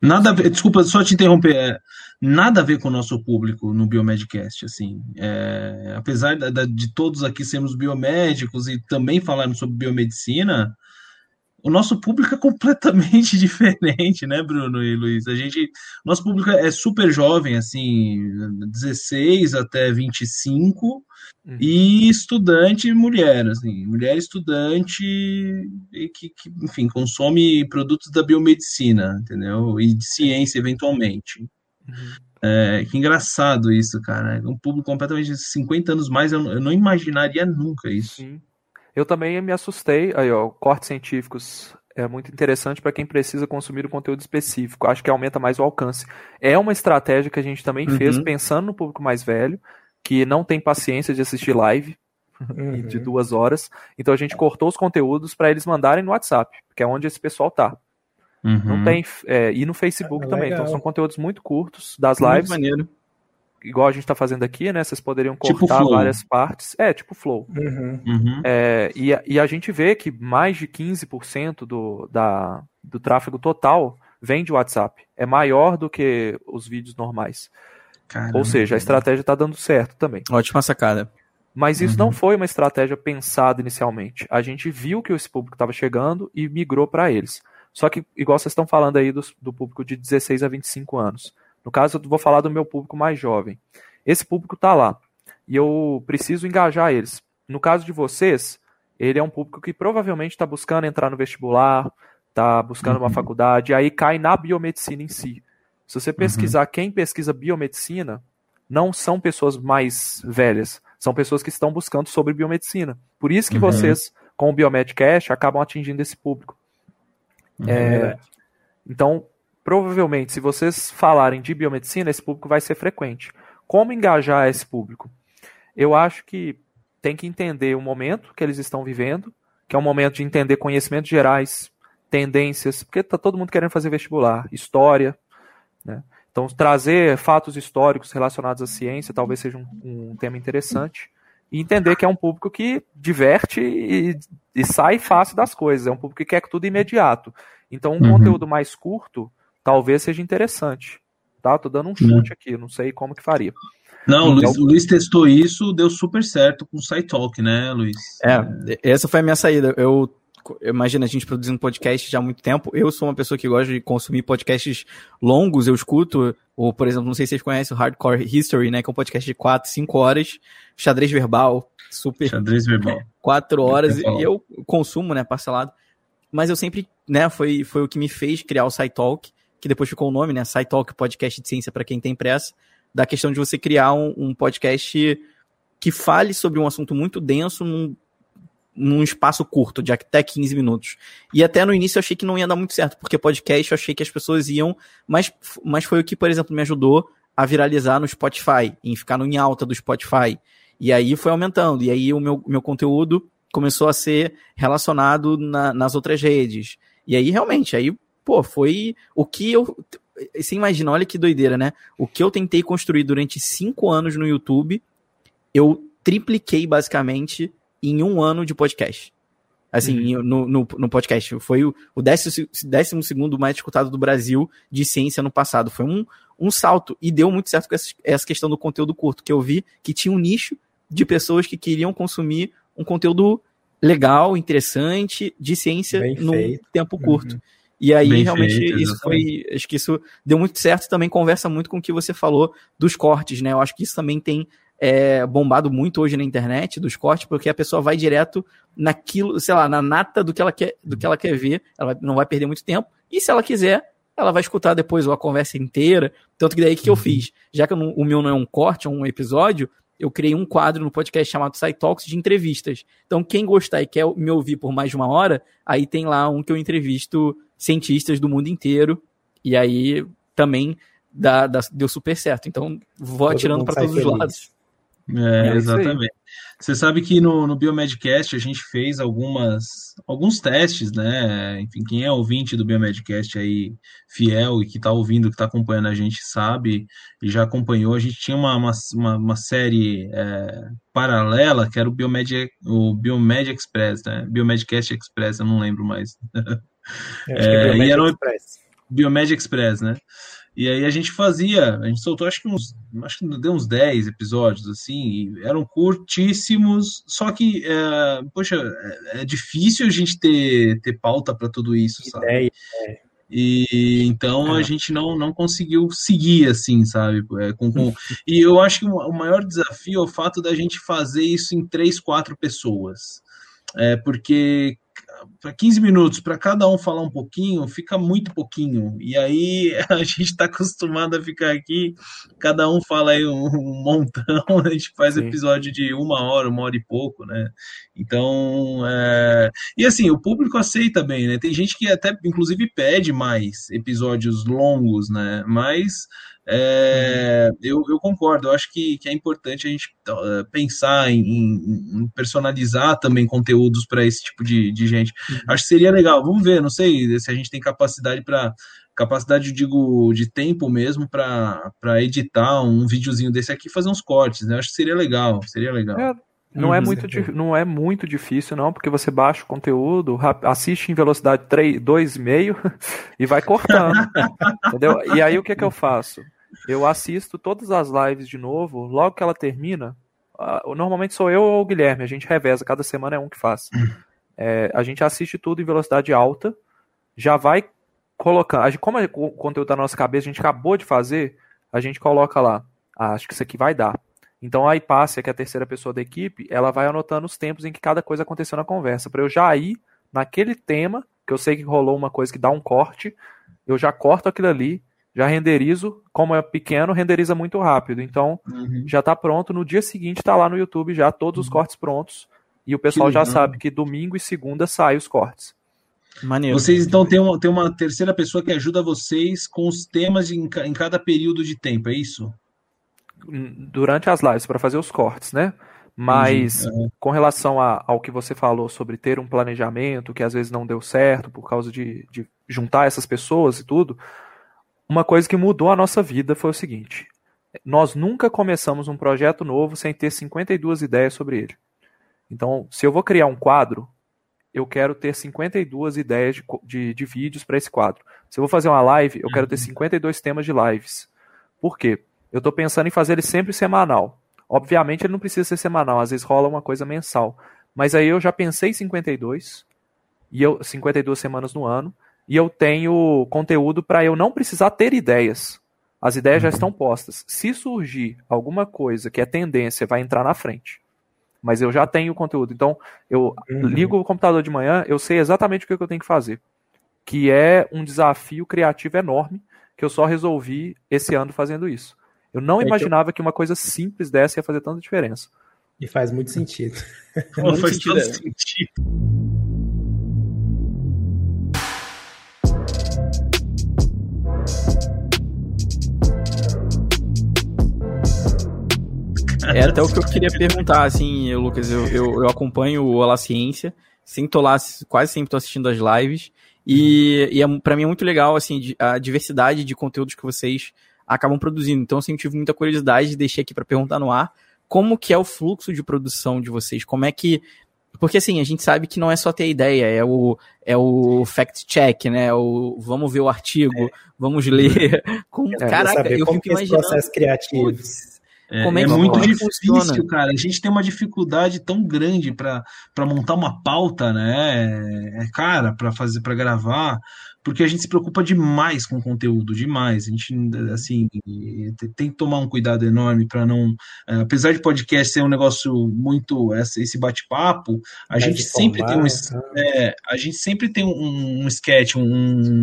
Nada a ver, desculpa, só te interromper. É, nada a ver com o nosso público no Biomedcast, assim. É, apesar da, de todos aqui sermos biomédicos e também falarmos sobre biomedicina, o nosso público é completamente <laughs> diferente, né, Bruno e Luiz? A gente, nosso público é super jovem, assim, 16 até 25, uhum. e estudante mulher, assim, mulher estudante que, que, enfim, consome produtos da biomedicina, entendeu? E de ciência, eventualmente. Uhum. É, que engraçado isso, cara. Um público completamente de 50 anos mais, eu, eu não imaginaria nunca isso. Sim. Eu também me assustei. Aí, ó, cortes científicos é muito interessante para quem precisa consumir o conteúdo específico. Acho que aumenta mais o alcance. É uma estratégia que a gente também uhum. fez pensando no público mais velho, que não tem paciência de assistir live <laughs> uhum. de duas horas. Então a gente cortou os conteúdos para eles mandarem no WhatsApp, que é onde esse pessoal tá. Uhum. Não tem é, e no Facebook é, também. Então são conteúdos muito curtos das lives. Muito maneiro igual a gente está fazendo aqui, né? Vocês poderiam tipo cortar tipo várias partes. É, tipo flow. Uhum. Uhum. É, e, e, a gente vê que mais de 15% do, da, do tráfego total vem de WhatsApp. É maior do que os vídeos normais. Caramba, Ou seja, a estratégia está dando certo também. Ótima sacada. Mas isso uhum. não foi uma estratégia pensada inicialmente. A gente viu que esse público estava chegando e migrou para eles. Só que, igual vocês estão falando aí do, do público de 16 a 25 anos. No caso, eu vou falar do meu público mais jovem. Esse público está lá e eu preciso engajar eles. No caso de vocês, ele é um público que provavelmente está buscando entrar no vestibular, está buscando uhum. uma faculdade, aí cai na biomedicina em si. Se você pesquisar uhum. quem pesquisa biomedicina, não são pessoas mais velhas, são pessoas que estão buscando sobre biomedicina. Por isso que uhum. vocês, com o Biomedcast, acabam atingindo esse público. Uhum. É, então, provavelmente, se vocês falarem de biomedicina, esse público vai ser frequente. Como engajar esse público? Eu acho que tem que entender o momento que eles estão vivendo, que é um momento de entender conhecimentos gerais, tendências, porque está todo mundo querendo fazer vestibular, história, né? Então, trazer fatos históricos relacionados à ciência talvez seja um, um tema interessante. E entender que é um público que diverte e, e, sai fácil das coisas. É um público que quer tudo imediato. Então, um uhum. conteúdo mais curto talvez seja interessante. Tá? Tô dando um chute uhum. aqui, não sei como que faria. Não, então, o Luiz, Luiz, testou isso, deu super certo com o SciTalk, né, Luiz? É, essa foi a minha saída. Eu imagina a gente produzindo podcast já há muito tempo. Eu sou uma pessoa que gosta de consumir podcasts longos, eu escuto, ou, por exemplo, não sei se vocês conhecem o Hardcore History, né? Que é um podcast de 4, 5 horas, xadrez verbal, super. Xadrez verbal. 4 horas, e eu consumo, né, parcelado. Mas eu sempre, né, foi, foi o que me fez criar o SciTalk, que depois ficou o nome, né? SciTalk, podcast de ciência para quem tem pressa, da questão de você criar um, um podcast que fale sobre um assunto muito denso num num espaço curto, de até 15 minutos. E até no início eu achei que não ia dar muito certo, porque podcast eu achei que as pessoas iam, mas, mas foi o que, por exemplo, me ajudou a viralizar no Spotify, em ficar no em alta do Spotify. E aí foi aumentando, e aí o meu, meu conteúdo começou a ser relacionado na, nas outras redes. E aí, realmente, aí, pô, foi o que eu. Você imagina, olha que doideira, né? O que eu tentei construir durante cinco anos no YouTube, eu tripliquei basicamente em um ano de podcast. Assim, uhum. no, no, no, podcast. Foi o, o décimo, décimo segundo mais escutado do Brasil de ciência no passado. Foi um, um salto. E deu muito certo com essa, essa questão do conteúdo curto, que eu vi que tinha um nicho de pessoas que queriam consumir um conteúdo legal, interessante, de ciência Bem num feito. tempo curto. Uhum. E aí, Bem realmente, feito, isso foi. Acho que isso deu muito certo e também conversa muito com o que você falou dos cortes, né? Eu acho que isso também tem é, bombado muito hoje na internet dos cortes, porque a pessoa vai direto naquilo, sei lá, na nata do que ela quer, do que ela quer ver, ela não vai perder muito tempo, e se ela quiser, ela vai escutar depois a conversa inteira. Tanto que daí que, que eu uhum. fiz? Já que não, o meu não é um corte, é um episódio, eu criei um quadro no podcast chamado Sci Talks de entrevistas. Então, quem gostar e quer me ouvir por mais de uma hora, aí tem lá um que eu entrevisto cientistas do mundo inteiro. E aí também dá, dá deu super certo. Então, vou Todo atirando para todos feliz. os lados. É, é exatamente. Você sabe que no, no Biomedcast a gente fez algumas, alguns testes, né? Enfim, quem é ouvinte do Biomedcast aí, fiel e que está ouvindo, que está acompanhando a gente, sabe e já acompanhou. A gente tinha uma, uma, uma série é, paralela que era o Biomed, o Biomed Express, né? Biomedcast Express, eu não lembro mais. <laughs> É, é, e era Express. Biomed Express, né? E aí a gente fazia, a gente soltou acho que uns, acho que deu uns 10 episódios, assim, eram curtíssimos, só que, é, poxa, é, é, difícil a gente ter, ter pauta para tudo isso, sabe? Ideia, é. E então a é. gente não, não conseguiu seguir assim, sabe? É, com, com... E eu acho que o maior desafio é o fato da gente fazer isso em três, quatro pessoas. É, porque para 15 minutos para cada um falar um pouquinho, fica muito pouquinho. E aí <laughs> a gente está acostumado a ficar aqui, cada um fala aí um, um montão, <laughs> a gente faz Sim. episódio de uma hora, uma hora e pouco, né? Então, é... e assim, o público aceita bem, né? Tem gente que até, inclusive, pede mais episódios longos, né? Mas é, eu, eu, concordo, eu acho que, que, é importante a gente uh, pensar em, em, personalizar também conteúdos para esse tipo de, de gente. Uhum. Acho que seria legal, vamos ver, não sei se a gente tem capacidade para capacidade, digo, de tempo mesmo para editar um videozinho desse aqui e fazer uns cortes, né? Acho que seria legal, seria legal. É, não, é uhum. muito, não é muito difícil, não, porque você baixa o conteúdo, assiste em velocidade 2,5 <laughs> e vai cortando. <laughs> entendeu? E aí o que, é que eu faço? Eu assisto todas as lives de novo, logo que ela termina. Uh, normalmente sou eu ou o Guilherme, a gente reveza, cada semana é um que faz. É, a gente assiste tudo em velocidade alta, já vai colocando. Gente, como o conteúdo tá na nossa cabeça, a gente acabou de fazer, a gente coloca lá. Ah, acho que isso aqui vai dar. Então a Ipácia, que é a terceira pessoa da equipe, ela vai anotando os tempos em que cada coisa aconteceu na conversa, para eu já ir naquele tema, que eu sei que rolou uma coisa que dá um corte, eu já corto aquilo ali, já renderizo, como é pequeno, renderiza muito rápido. Então, Uhum. já está pronto. No dia seguinte está lá no YouTube já todos os cortes prontos. E o pessoal já sabe que domingo e segunda saem os cortes. Maneiro. Vocês então têm uma, têm uma terceira pessoa que ajuda vocês com os temas de- em, em cada período de tempo, é isso? hum, Durante as lives, para fazer os cortes, né? Mas Entendi. com relação a- ao que você falou sobre ter um planejamento que às vezes não deu certo por causa de, de juntar essas pessoas e tudo, uma coisa que mudou a nossa vida foi o seguinte: nós nunca começamos um projeto novo sem ter 52 ideias sobre ele. Então, se eu vou criar um quadro, eu quero ter 52 ideias de, de, de vídeos para esse quadro. Se eu vou fazer uma live, eu quero ter 52 temas de lives. Por quê? Eu estou pensando em fazer ele sempre semanal. Obviamente ele não precisa ser semanal, às vezes rola uma coisa mensal. Mas aí eu já pensei em 52, e eu, 52 semanas no ano, e eu tenho conteúdo para eu não precisar ter ideias. As ideias já estão postas. Se surgir alguma coisa que é tendência, vai entrar na frente. Mas eu já tenho o conteúdo. Então, eu Uhum. ligo o computador de manhã, eu sei exatamente o que eu tenho que fazer. Que é um desafio criativo enorme, que eu só resolvi esse ano fazendo isso. Eu não É que eu- imaginava que uma coisa simples dessa ia fazer tanta diferença. E faz muito sentido. Pô, muito faz sentido, todo é. sentido. É até o que eu queria perguntar, assim, eu, Lucas, eu, eu, eu acompanho o Olá Ciência, sempre tô lá, quase sempre tô assistindo as lives, e, e é, pra mim é muito legal, assim, a diversidade de conteúdos que vocês acabam produzindo. Então, eu sempre tive muita curiosidade e deixei aqui pra perguntar no ar, como que é o fluxo de produção de vocês? Como é que... Porque, assim, a gente sabe que não é só ter ideia, é o, é o fact-check, né? O, vamos ver o artigo, vamos ler. <laughs> Como, É, caraca, saber eu como fico que é imaginando... processo criativo. Putz, É, Como é é muito como é difícil, funciona? cara. A gente tem uma dificuldade tão grande para montar uma pauta, né? É, cara, para fazer, para gravar, porque a gente se preocupa demais com o conteúdo, demais. A gente, assim, tem- que tomar um cuidado enorme para não, é, apesar de podcast ser um negócio muito esse bate-papo, a Mais gente sempre tem um, tá? é, a gente sempre tem um, um sketch, um,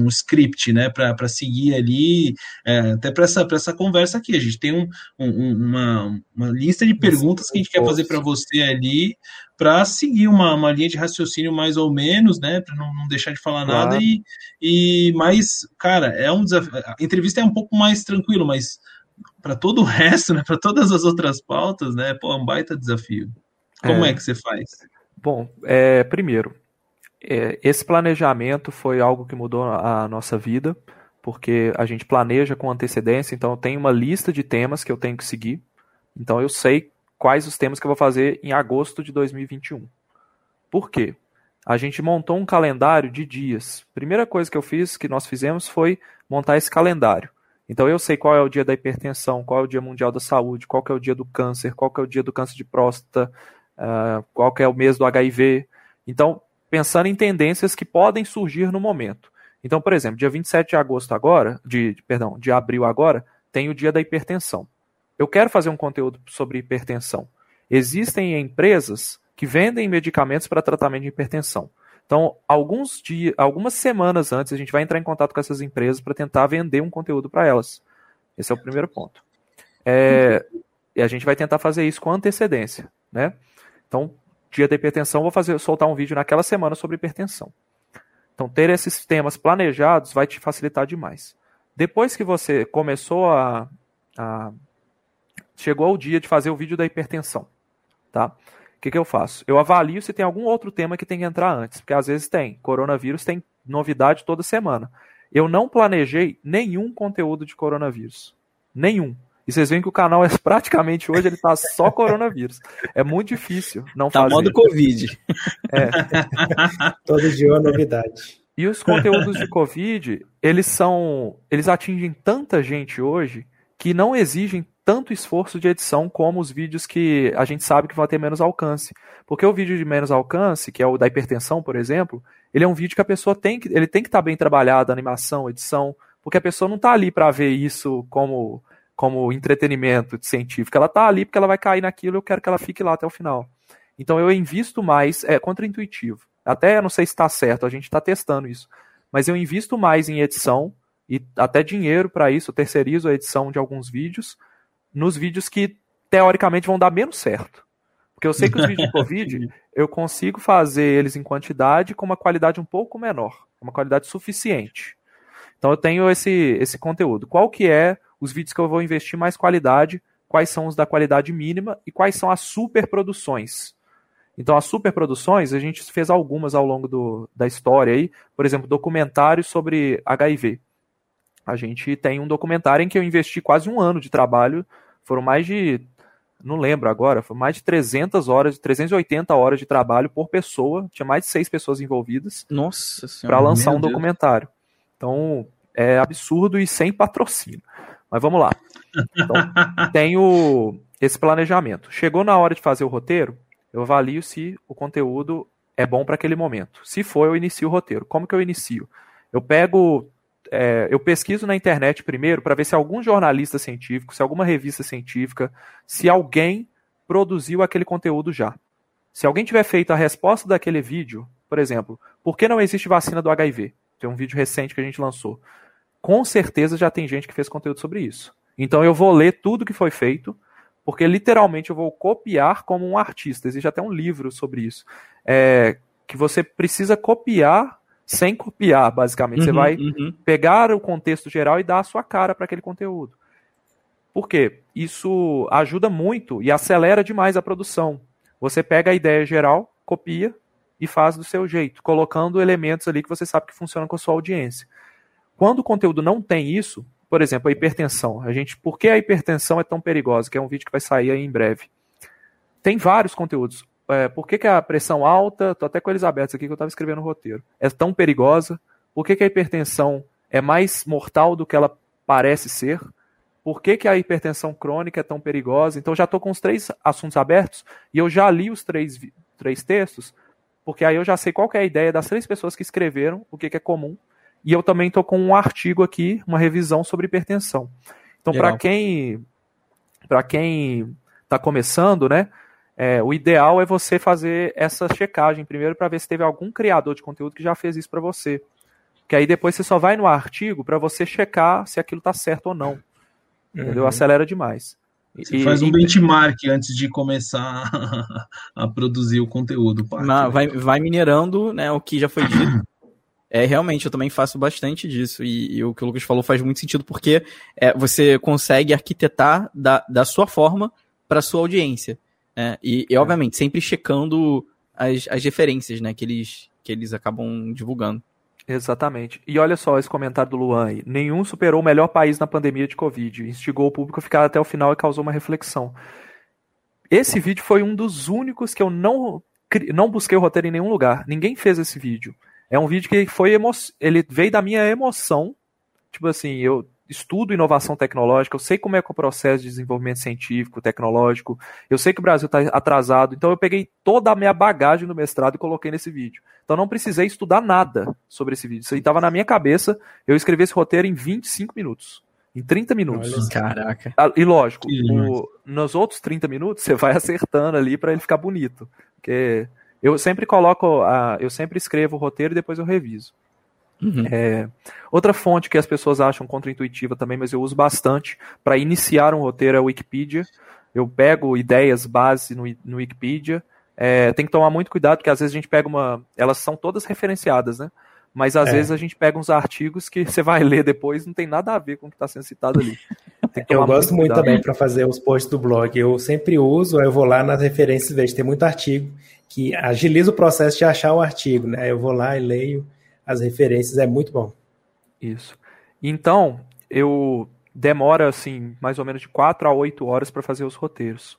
um script, né, para seguir ali, é, até para essa, pra essa conversa aqui. A gente tem um, um- uma, uma lista de perguntas que a gente quer fazer para você ali, para seguir uma, uma linha de raciocínio mais ou menos, né, para não, não deixar de falar Claro. nada. E, e, mas, cara, é um desafio. A entrevista é um pouco mais tranquilo, mas para todo o <laughs> resto, né, para todas as outras pautas, né, pô, é um baita desafio. Como É. é que você faz? Bom, é, primeiro, é, esse planejamento foi algo que mudou a nossa vida, porque a gente planeja com antecedência, então eu tenho uma lista de temas que eu tenho que seguir. Então eu sei quais os temas que eu vou fazer em agosto de 2021. Por quê? A gente montou um calendário de dias. Primeira coisa que eu fiz, que nós fizemos, foi montar esse calendário. Então eu sei qual é o dia da hipertensão, qual é o dia mundial da saúde, qual é o dia do câncer, qual é o dia do câncer de próstata, ah, qual é o mês do HIV. Então, pensando em tendências que podem surgir no momento. Então, por exemplo, dia 27 de agosto agora, de- perdão, de abril agora, tem o dia da hipertensão. Eu quero fazer um conteúdo sobre hipertensão. Existem empresas que vendem medicamentos para tratamento de hipertensão. Então, alguns dias, algumas semanas antes, a gente vai entrar em contato com essas empresas para tentar vender um conteúdo para elas. Esse é o primeiro ponto. É, e a gente vai tentar fazer isso com antecedência, né? Então, dia da hipertensão, vou fazer, soltar um vídeo naquela semana sobre hipertensão. Então, ter esses temas planejados vai te facilitar demais. Depois que você começou a, a chegou ao dia de fazer o vídeo da hipertensão, tá? O que, que eu faço? Eu avalio se tem algum outro tema que tem que entrar antes, porque às vezes tem. Coronavírus tem novidade toda semana. Eu não planejei nenhum conteúdo de coronavírus. Nenhum. E vocês veem que o canal é <laughs> praticamente hoje ele tá só coronavírus. É muito difícil não Tá fazer. modo Covid. <laughs> Todo dia é uma novidade. E os conteúdos de Covid, eles são. Eles atingem tanta gente hoje que não exigem tanto esforço de edição como os vídeos que a gente sabe que vão ter menos alcance. Porque o vídeo de menos alcance, que é o da hipertensão, por exemplo, ele é um vídeo que a pessoa tem que. Ele tem que estar bem trabalhado, animação, edição, porque a pessoa não está ali para ver isso como, como entretenimento científico. Ela está ali porque ela vai cair naquilo e eu quero que ela fique lá até o final. Então eu invisto mais, é contraintuitivo. Até não sei se está certo, a gente está testando isso. Mas eu invisto mais em edição e até dinheiro para isso, terceirizo a edição de alguns vídeos, nos vídeos que teoricamente vão dar menos certo. Porque eu sei que os vídeos de <laughs> Covid, eu consigo fazer eles em quantidade com uma qualidade um pouco menor, uma qualidade suficiente. Então eu tenho esse, esse conteúdo. Qual que é os vídeos que eu vou investir mais qualidade, quais são os da qualidade mínima e quais são as superproduções. Então as superproduções, a gente fez algumas ao longo do, da história aí, por exemplo, documentários sobre HIV. A gente tem um documentário em que eu investi quase um ano de trabalho, foram mais de não lembro agora, foi mais de 300 horas, 380 horas de trabalho por pessoa, tinha mais de seis pessoas envolvidas. Nossa Para lançar um Deus. documentário. Então, é absurdo e sem patrocínio. Mas vamos lá. Então, <laughs> tenho esse planejamento. Chegou na hora de fazer o roteiro, eu avalio se o conteúdo é bom para aquele momento. Se for, eu inicio o roteiro. Como que eu inicio? Eu pego é, eu pesquiso na internet primeiro para ver se algum jornalista científico, se alguma revista científica, se alguém produziu aquele conteúdo já. Se alguém tiver feito a resposta daquele vídeo, por exemplo, por que não existe vacina do HIV? Tem um vídeo recente que a gente lançou. Com certeza já tem gente que fez conteúdo sobre isso. Então eu vou ler tudo que foi feito, porque literalmente eu vou copiar como um artista. Existe até um livro sobre isso. É, que você precisa copiar sem copiar, basicamente. Uhum, você vai uhum. pegar o contexto geral e dar a sua cara para aquele conteúdo. Por quê? Isso ajuda muito e acelera demais a produção. Você pega a ideia geral, copia e faz do seu jeito, colocando elementos ali que você sabe que funcionam com a sua audiência. Quando o conteúdo não tem isso, por exemplo, a hipertensão. A gente, por que a hipertensão é tão perigosa? Que é um vídeo que vai sair aí em breve. Tem vários conteúdos é, por que, que a pressão alta, tô até com eles abertos aqui que eu estava escrevendo o roteiro, é tão perigosa? Por que, que a hipertensão é mais mortal do que ela parece ser? Por que, que a hipertensão crônica é tão perigosa? Então já estou com os três assuntos abertos e eu já li os três, três textos, porque aí eu já sei qual é a ideia das três pessoas que escreveram, o que, que é comum, e eu também estou com um artigo aqui, uma revisão sobre hipertensão. Então, para quem para quem está começando, né, é, o ideal é você fazer essa checagem primeiro para ver se teve algum criador de conteúdo que já fez isso para você. Que aí depois você só vai no artigo para você checar se aquilo está certo ou não. Entendeu? Uhum. Acelera demais. Você e, faz um e... benchmark antes de começar <laughs> a produzir o conteúdo. vai, vai minerando né, o que já foi dito. É, realmente, eu também faço bastante disso. E, e o que o Lucas falou faz muito sentido, porque é, você consegue arquitetar da, da sua forma para sua audiência. É, e, e, obviamente, sempre checando as, as referências, né, que eles, que eles acabam divulgando. Exatamente. E olha só esse comentário do Luan aí. Nenhum superou o melhor país na pandemia de Covid. Instigou o público a ficar até o final e causou uma reflexão. Esse vídeo foi um dos únicos que eu não, não busquei o roteiro em nenhum lugar. Ninguém fez esse vídeo. É um vídeo que foi emo... ele veio da minha emoção. Tipo assim, eu estudo inovação tecnológica, eu sei como é, que é o processo de desenvolvimento científico, tecnológico, eu sei que o Brasil está atrasado, então eu peguei toda a minha bagagem do mestrado e coloquei nesse vídeo. Então não precisei estudar nada sobre esse vídeo. Isso aí estava na minha cabeça, eu escrevi esse roteiro em 25 minutos. Em 30 minutos. Olha, caraca. Ah, e lógico, o, nos outros 30 minutos você vai <laughs> acertando ali para ele ficar bonito. Porque eu sempre coloco, a, eu sempre escrevo o roteiro e depois eu reviso. Uhum. É, outra fonte que as pessoas acham contraintuitiva também, mas eu uso bastante para iniciar um roteiro é o Wikipedia. Eu pego ideias base no, no Wikipedia. É, tem que tomar muito cuidado, porque às vezes a gente pega uma. Elas são todas referenciadas, né? Mas às é. vezes a gente pega uns artigos que <laughs> você vai ler depois não tem nada a ver com o que está sendo citado ali. Eu gosto muito, muito também para fazer os posts do blog. Eu sempre uso, eu vou lá nas referências, vejo tem muito artigo que agiliza o processo de achar o artigo, né? Eu vou lá e leio as referências, é muito bom. Isso. Então, eu demora assim, mais ou menos de 4 a 8 horas para fazer os roteiros.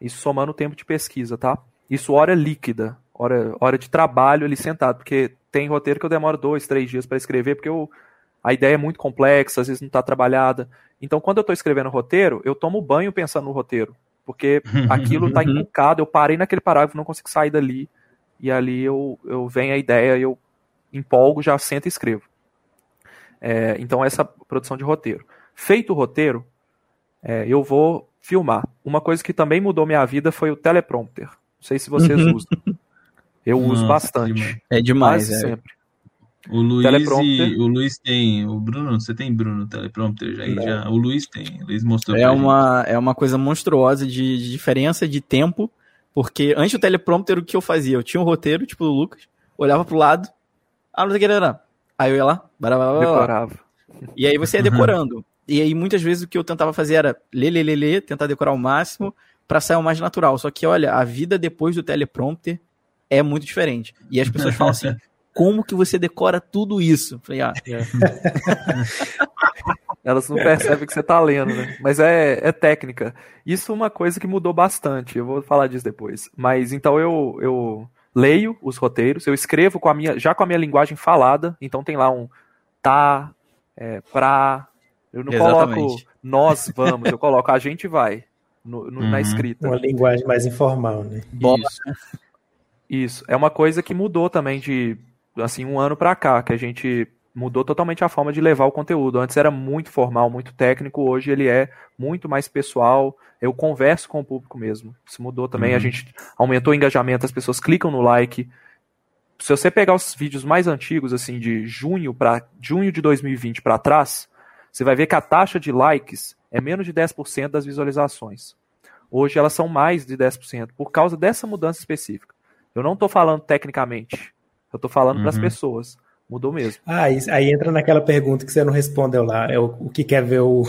Isso somando o tempo de pesquisa, tá? Isso hora líquida, hora, hora de trabalho ali sentado, porque tem roteiro que eu demoro dois, três dias para escrever, porque eu, a ideia é muito complexa, às vezes não está trabalhada. Então, quando eu estou escrevendo o roteiro, eu tomo banho pensando no roteiro, porque <laughs> aquilo está encucado, eu parei naquele parágrafo, não consigo sair dali, e ali eu, eu venho a ideia e eu empolgo, já sento e escrevo. É, então, essa produção de roteiro. Feito o roteiro, é, eu vou filmar. Uma coisa que também mudou minha vida foi o teleprompter. Não sei se vocês uhum. usam. Eu uso bastante. É demais, é. sempre. O Luiz, e, o Luiz tem. O Bruno, você tem Bruno teleprompter já, já? O Luiz tem. O Luiz mostrou é uma gente. É uma coisa monstruosa de, de, diferença de tempo, porque antes do teleprompter, o que eu fazia? Eu tinha um roteiro, tipo do Lucas, olhava pro lado, ah, não sei o que era. Aí eu ia lá, barabá, decorava. E aí você ia decorando. Uhum. E aí muitas vezes o que eu tentava fazer era ler, ler, ler, ler tentar decorar o máximo para sair o mais natural. Só que, olha, a vida depois do teleprompter é muito diferente. E as pessoas falam assim: <laughs> como que você decora tudo isso? Falei, ah, é. <laughs> Elas não percebem que você tá lendo, né? Mas é, é técnica. Isso é uma coisa que mudou bastante. Eu vou falar disso depois. Mas então eu, eu leio os roteiros, eu escrevo com a minha, já com a minha linguagem falada. Então tem lá um tá, é, pra. Eu não Exatamente. coloco nós vamos, eu <laughs> coloco a gente vai no, no, uhum. na escrita. Uma linguagem mais informal, né? Isso. Isso. É uma coisa que mudou também de assim um ano para cá, que a gente mudou totalmente a forma de levar o conteúdo. Antes era muito formal, muito técnico, hoje ele é muito mais pessoal. Eu converso com o público mesmo. Isso mudou também, uhum. a gente aumentou o engajamento, as pessoas clicam no like. Se você pegar os vídeos mais antigos, assim, de junho para junho de 2020 para trás, você vai ver que a taxa de likes é menos de 10% das visualizações. Hoje elas são mais de 10%, por causa dessa mudança específica. Eu não estou falando tecnicamente, eu estou falando uhum. para as pessoas. Mudou mesmo. Ah, aí entra naquela pergunta que você não respondeu lá. É o, o que quer ver o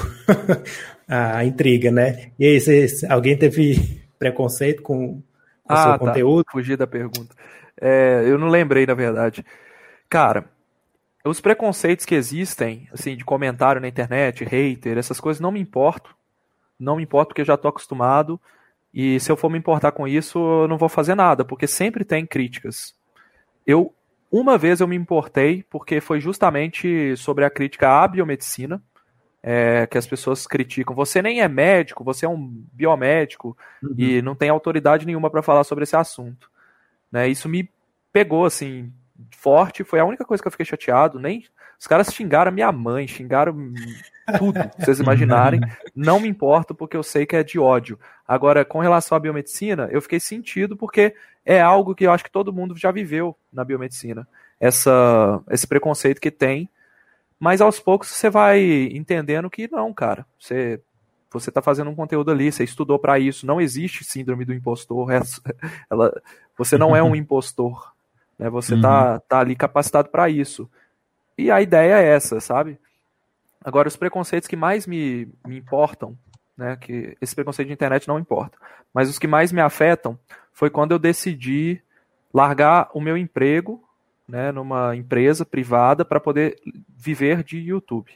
<laughs> a intriga, né? E aí, você, alguém teve preconceito com, o ah, seu tá. conteúdo? Fugir da pergunta. É, eu não lembrei, na verdade. Cara, os preconceitos que existem, assim, de comentário na internet, hater, essas coisas, não me importo. Não me importo porque eu já estou acostumado. E se eu for me importar com isso, eu não vou fazer nada, porque sempre tem críticas. Eu uma vez eu me importei, porque foi justamente sobre a crítica à biomedicina, é, que as pessoas criticam. Você nem é médico, você é um biomédico uhum. e não tem autoridade nenhuma para falar sobre esse assunto. Né? Isso me pegou assim forte, foi a única coisa que eu fiquei chateado. Nem os caras xingaram minha mãe, xingaram tudo, vocês imaginarem. <laughs> Não me importo porque eu sei que é de ódio. Agora, com relação à biomedicina, eu fiquei sentido porque é algo que eu acho que todo mundo já viveu na biomedicina. Essa, esse preconceito que tem. Mas aos poucos você vai entendendo que não, cara. Você você está fazendo um conteúdo ali, você estudou para isso. Não existe síndrome do impostor. <laughs> Ela, você não é um <laughs> impostor. Né? Você está uhum. tá ali capacitado para isso. E a ideia é essa, sabe? Agora, os preconceitos que mais me, me importam, né? Que esse preconceito de internet não importa. Mas os que mais me afetam foi quando eu decidi largar o meu emprego né, numa empresa privada para poder viver de YouTube.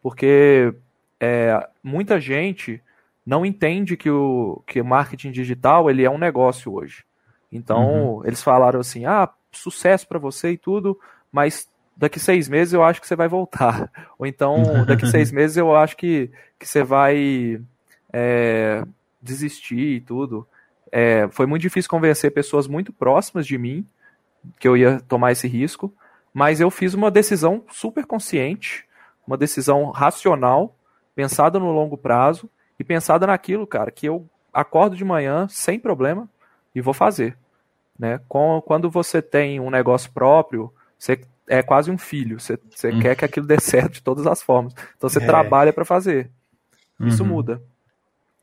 Porque é, muita gente não entende que o, que o marketing digital ele é um negócio hoje. Então, uhum. eles falaram assim: ah, sucesso para você e tudo, mas daqui seis meses eu acho que você vai voltar. <laughs> Ou então, daqui seis <laughs> meses eu acho que, que você vai é, desistir e tudo. É, foi muito difícil convencer pessoas muito próximas de mim que eu ia tomar esse risco, mas eu fiz uma decisão super consciente, uma decisão racional, pensada no longo prazo e pensada naquilo, cara, que eu acordo de manhã sem problema e vou fazer. Né? Quando você tem um negócio próprio, você é quase um filho, você, você hum. quer que aquilo dê <laughs> certo de todas as formas. Então você é. trabalha para fazer. Isso uhum. muda.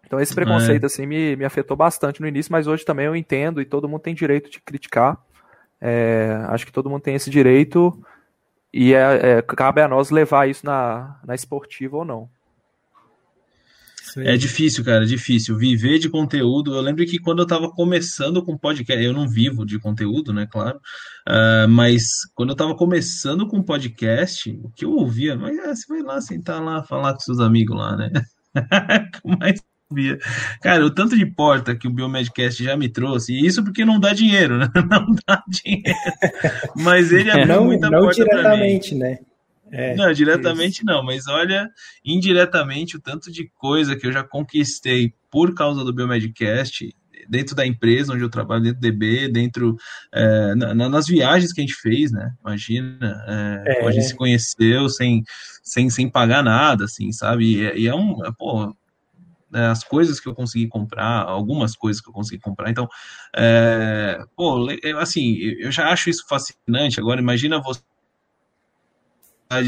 Então esse preconceito é. assim me, me afetou bastante no início, mas hoje também eu entendo e todo mundo tem direito de criticar. É, acho que todo mundo tem esse direito e é, é, cabe a nós levar isso na, na esportiva ou não. É difícil, cara, é difícil. Viver de conteúdo. Eu lembro que quando eu estava começando com podcast, eu não vivo de conteúdo, né, claro. Uh, mas quando eu estava começando com podcast, o que eu ouvia, mas é, você vai lá sentar lá, falar com seus amigos lá, né? <laughs> mais Cara, o tanto de porta que o Biomedcast já me trouxe, e isso porque não dá dinheiro, né? <laughs> Não dá dinheiro. Mas ele abriu não, muita não porta diretamente, né? É, não, diretamente isso. não, mas olha, indiretamente o tanto de coisa que eu já conquistei por causa do Biomedcast, dentro da empresa onde eu trabalho, dentro do DB, dentro é, na, nas viagens que a gente fez, né? Imagina, é, é. a gente se conheceu sem, sem, sem pagar nada, assim, sabe? E, e é um, é, pô, né, as coisas que eu consegui comprar, algumas coisas que eu consegui comprar. Então, é, pô, assim, eu já acho isso fascinante. Agora, imagina você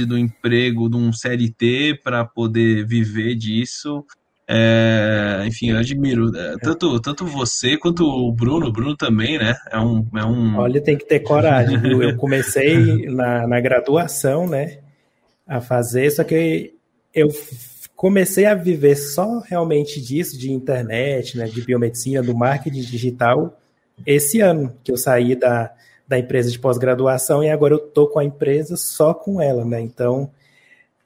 do emprego de um CLT para poder viver disso. É, enfim, eu admiro é, tanto, tanto você quanto o Bruno, o Bruno também, né? É um, é um... Olha, tem que ter coragem, viu? Eu comecei <laughs> na, na graduação, né? A fazer, só que eu comecei a viver só realmente disso, de internet, né, de biomedicina, do marketing digital, esse ano, que eu saí da, da empresa de pós-graduação e agora eu tô com a empresa só com ela, né? Então,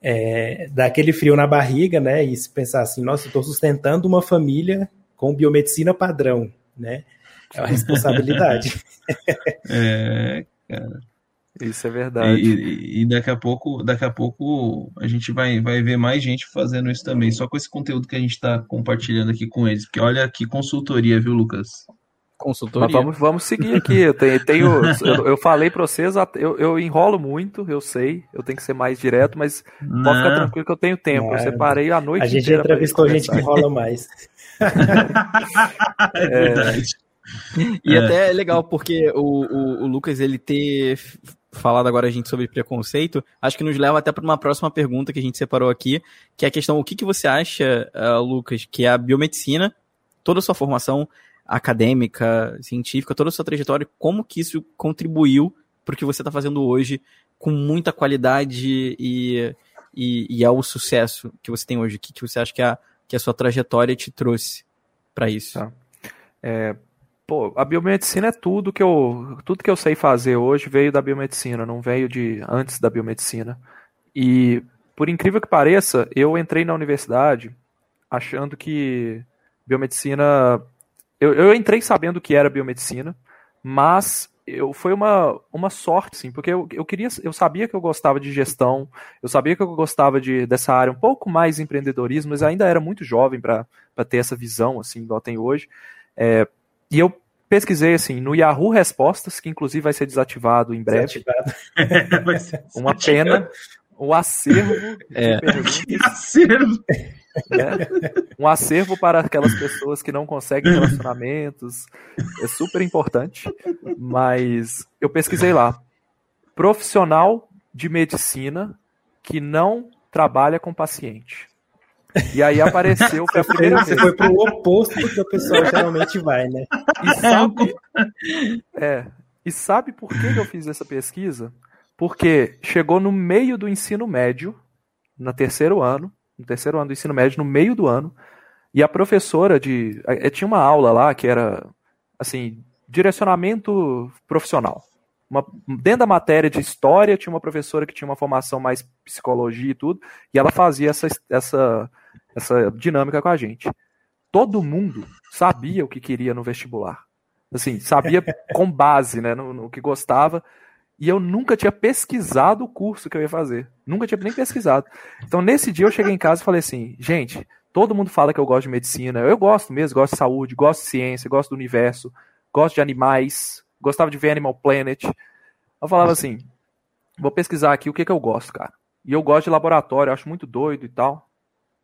é, dá aquele frio na barriga, né? E se pensar assim, nossa, eu estou sustentando uma família com biomedicina padrão, né? É uma responsabilidade. <laughs> é, cara. Isso é verdade. E, e, daqui a pouco, daqui a pouco a gente vai, vai ver mais gente fazendo isso também, só com esse conteúdo que a gente está compartilhando aqui com eles. Porque olha que consultoria, viu, Lucas? Consultoria. Mas vamos, vamos seguir aqui. Eu, tenho, tenho <laughs> eu, eu, falei para vocês, eu, eu enrolo muito, eu sei, eu tenho que ser mais direto, mas não. pode ficar tranquilo que eu tenho tempo. Não. Eu separei a noite. A gente já entrevistou gente que enrola mais. <laughs> é verdade. E é. até é legal, porque o, o, o, Lucas ele ter falado agora a gente sobre preconceito, acho que nos leva até para uma próxima pergunta que a gente separou aqui, que é a questão: o que, que você acha, uh, Lucas, que é a biomedicina, toda a sua formação, acadêmica, científica, toda a sua trajetória, como que isso contribuiu para o que você está fazendo hoje com muita qualidade e, e, e, ao sucesso que você tem hoje? O que, que você acha que a, que a sua trajetória te trouxe para isso? Tá. É, pô, a biomedicina é tudo que eu tudo que eu sei fazer hoje veio da biomedicina, não veio de antes da biomedicina. E por incrível que pareça, eu entrei na universidade achando que biomedicina eu, eu entrei sabendo que era biomedicina, mas eu, foi uma, uma sorte, sim, porque eu, eu queria, eu sabia que eu gostava de gestão, eu sabia que eu gostava de, dessa área um pouco mais empreendedorismo, mas ainda era muito jovem para ter essa visão, assim, igual tem hoje. É, e eu pesquisei, assim, no Yahoo Respostas, que inclusive vai ser desativado em breve. Desativado. <laughs> uma pena. O acervo é. de <laughs> acervo. Né? Um acervo para aquelas pessoas que não conseguem relacionamentos. É super importante. Mas eu pesquisei lá. Profissional de medicina que não trabalha com paciente. E aí apareceu foi a primeira Você foi pro oposto do que o pessoal geralmente vai, né? E sabe, é, e sabe por que eu fiz essa pesquisa? Porque chegou no meio do ensino médio, no terceiro ano, no terceiro ano do ensino médio, no meio do ano, e a professora de. Eh, tinha uma aula lá que era assim, direcionamento profissional. Uma, dentro da matéria de história, tinha uma professora que tinha uma formação mais psicologia e tudo, e ela fazia essa, essa, essa dinâmica com a gente. Todo mundo sabia o que queria no vestibular. Assim, sabia <laughs> com base né, no, no que gostava, e eu nunca tinha pesquisado o curso que eu ia fazer. Nunca tinha nem pesquisado. Então, nesse dia, eu cheguei em casa e falei assim: gente, todo mundo fala que eu gosto de medicina. Eu gosto mesmo, gosto de saúde, gosto de ciência, gosto do universo, gosto de animais, gostava de ver Animal Planet. Eu falava assim: vou pesquisar aqui o que, que eu gosto, cara. E eu gosto de laboratório, acho muito doido e tal.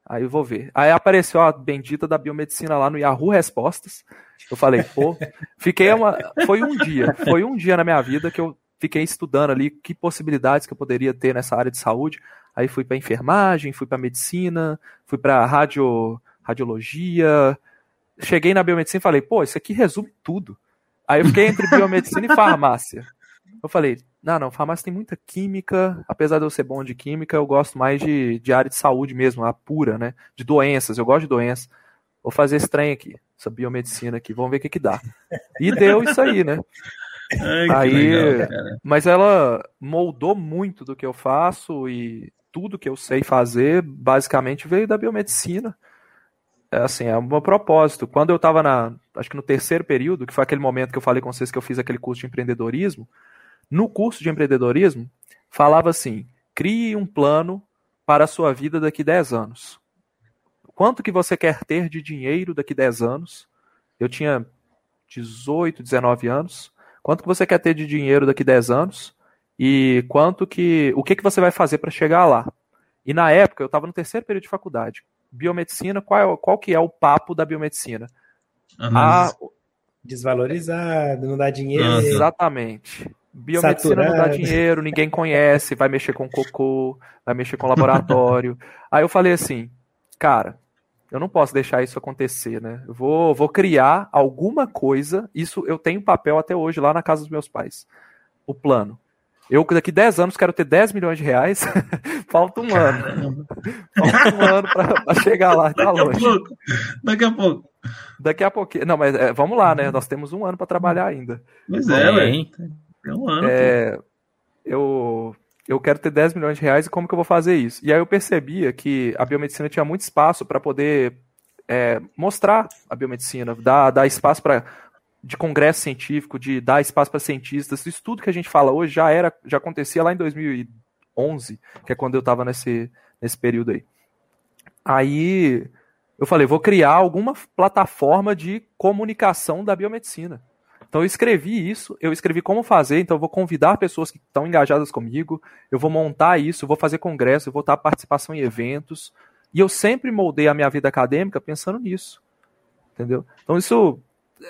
Aí eu vou ver. Aí apareceu a bendita da biomedicina lá no Yahoo Respostas. Eu falei, pô, fiquei uma. Foi um dia, foi um dia na minha vida que eu fiquei estudando ali que possibilidades que eu poderia ter nessa área de saúde. Aí fui para enfermagem, fui para medicina, fui para radio, radiologia. Cheguei na biomedicina e falei, pô, isso aqui resume tudo. Aí eu fiquei entre biomedicina e <laughs> farmácia. Eu falei, não, não, farmácia tem muita química, apesar de eu ser bom de química, eu gosto mais de, de área de saúde mesmo, a pura, né? De doenças, eu gosto de doenças. Vou fazer esse trem aqui, essa biomedicina aqui, vamos ver o que que dá. E deu isso aí, né? Ai, aí, legal, mas ela moldou muito do que eu faço e tudo que eu sei fazer basicamente veio da biomedicina. É assim, é um propósito. Quando eu estava na, acho que no terceiro período, que foi aquele momento que eu falei com vocês que eu fiz aquele curso de empreendedorismo, no curso de empreendedorismo falava assim: crie um plano para a sua vida daqui 10 anos. Quanto que você quer ter de dinheiro daqui 10 anos? Eu tinha 18, 19 anos. Quanto que você quer ter de dinheiro daqui 10 anos? E quanto que. O que, que você vai fazer para chegar lá? E na época, eu estava no terceiro período de faculdade. Biomedicina, qual, é, qual que é o papo da biomedicina? A... Desvalorizado, não dá dinheiro. Exatamente. biomedicina não dá dinheiro, ninguém conhece, vai mexer com cocô, vai mexer com laboratório. <laughs> Aí eu falei assim, cara, eu não posso deixar isso acontecer, né? Eu vou, vou criar alguma coisa. Isso eu tenho papel até hoje lá na casa dos meus pais. O plano. Eu daqui 10 anos quero ter 10 milhões de reais. <laughs> Falta um ano. Falta um ano para chegar lá. Tá daqui longe. a pouco. Daqui a pouco. Daqui a pouco. Não, mas é, vamos lá, né? Nós temos um ano para trabalhar ainda. Pois é, velho. É um ano. É, eu, eu quero ter 10 milhões de reais e como que eu vou fazer isso? E aí eu percebia que a biomedicina tinha muito espaço para poder é, mostrar a biomedicina, dar, dar espaço para de congresso científico, de dar espaço para cientistas. Isso tudo que a gente fala hoje já era, já acontecia lá em 2011, que é quando eu estava nesse, nesse período aí. Aí eu falei, vou criar alguma plataforma de comunicação da biomedicina. Então eu escrevi isso, eu escrevi como fazer, então eu vou convidar pessoas que estão engajadas comigo, eu vou montar isso, eu vou fazer congresso, eu vou dar participação em eventos, e eu sempre moldei a minha vida acadêmica pensando nisso. Entendeu? Então isso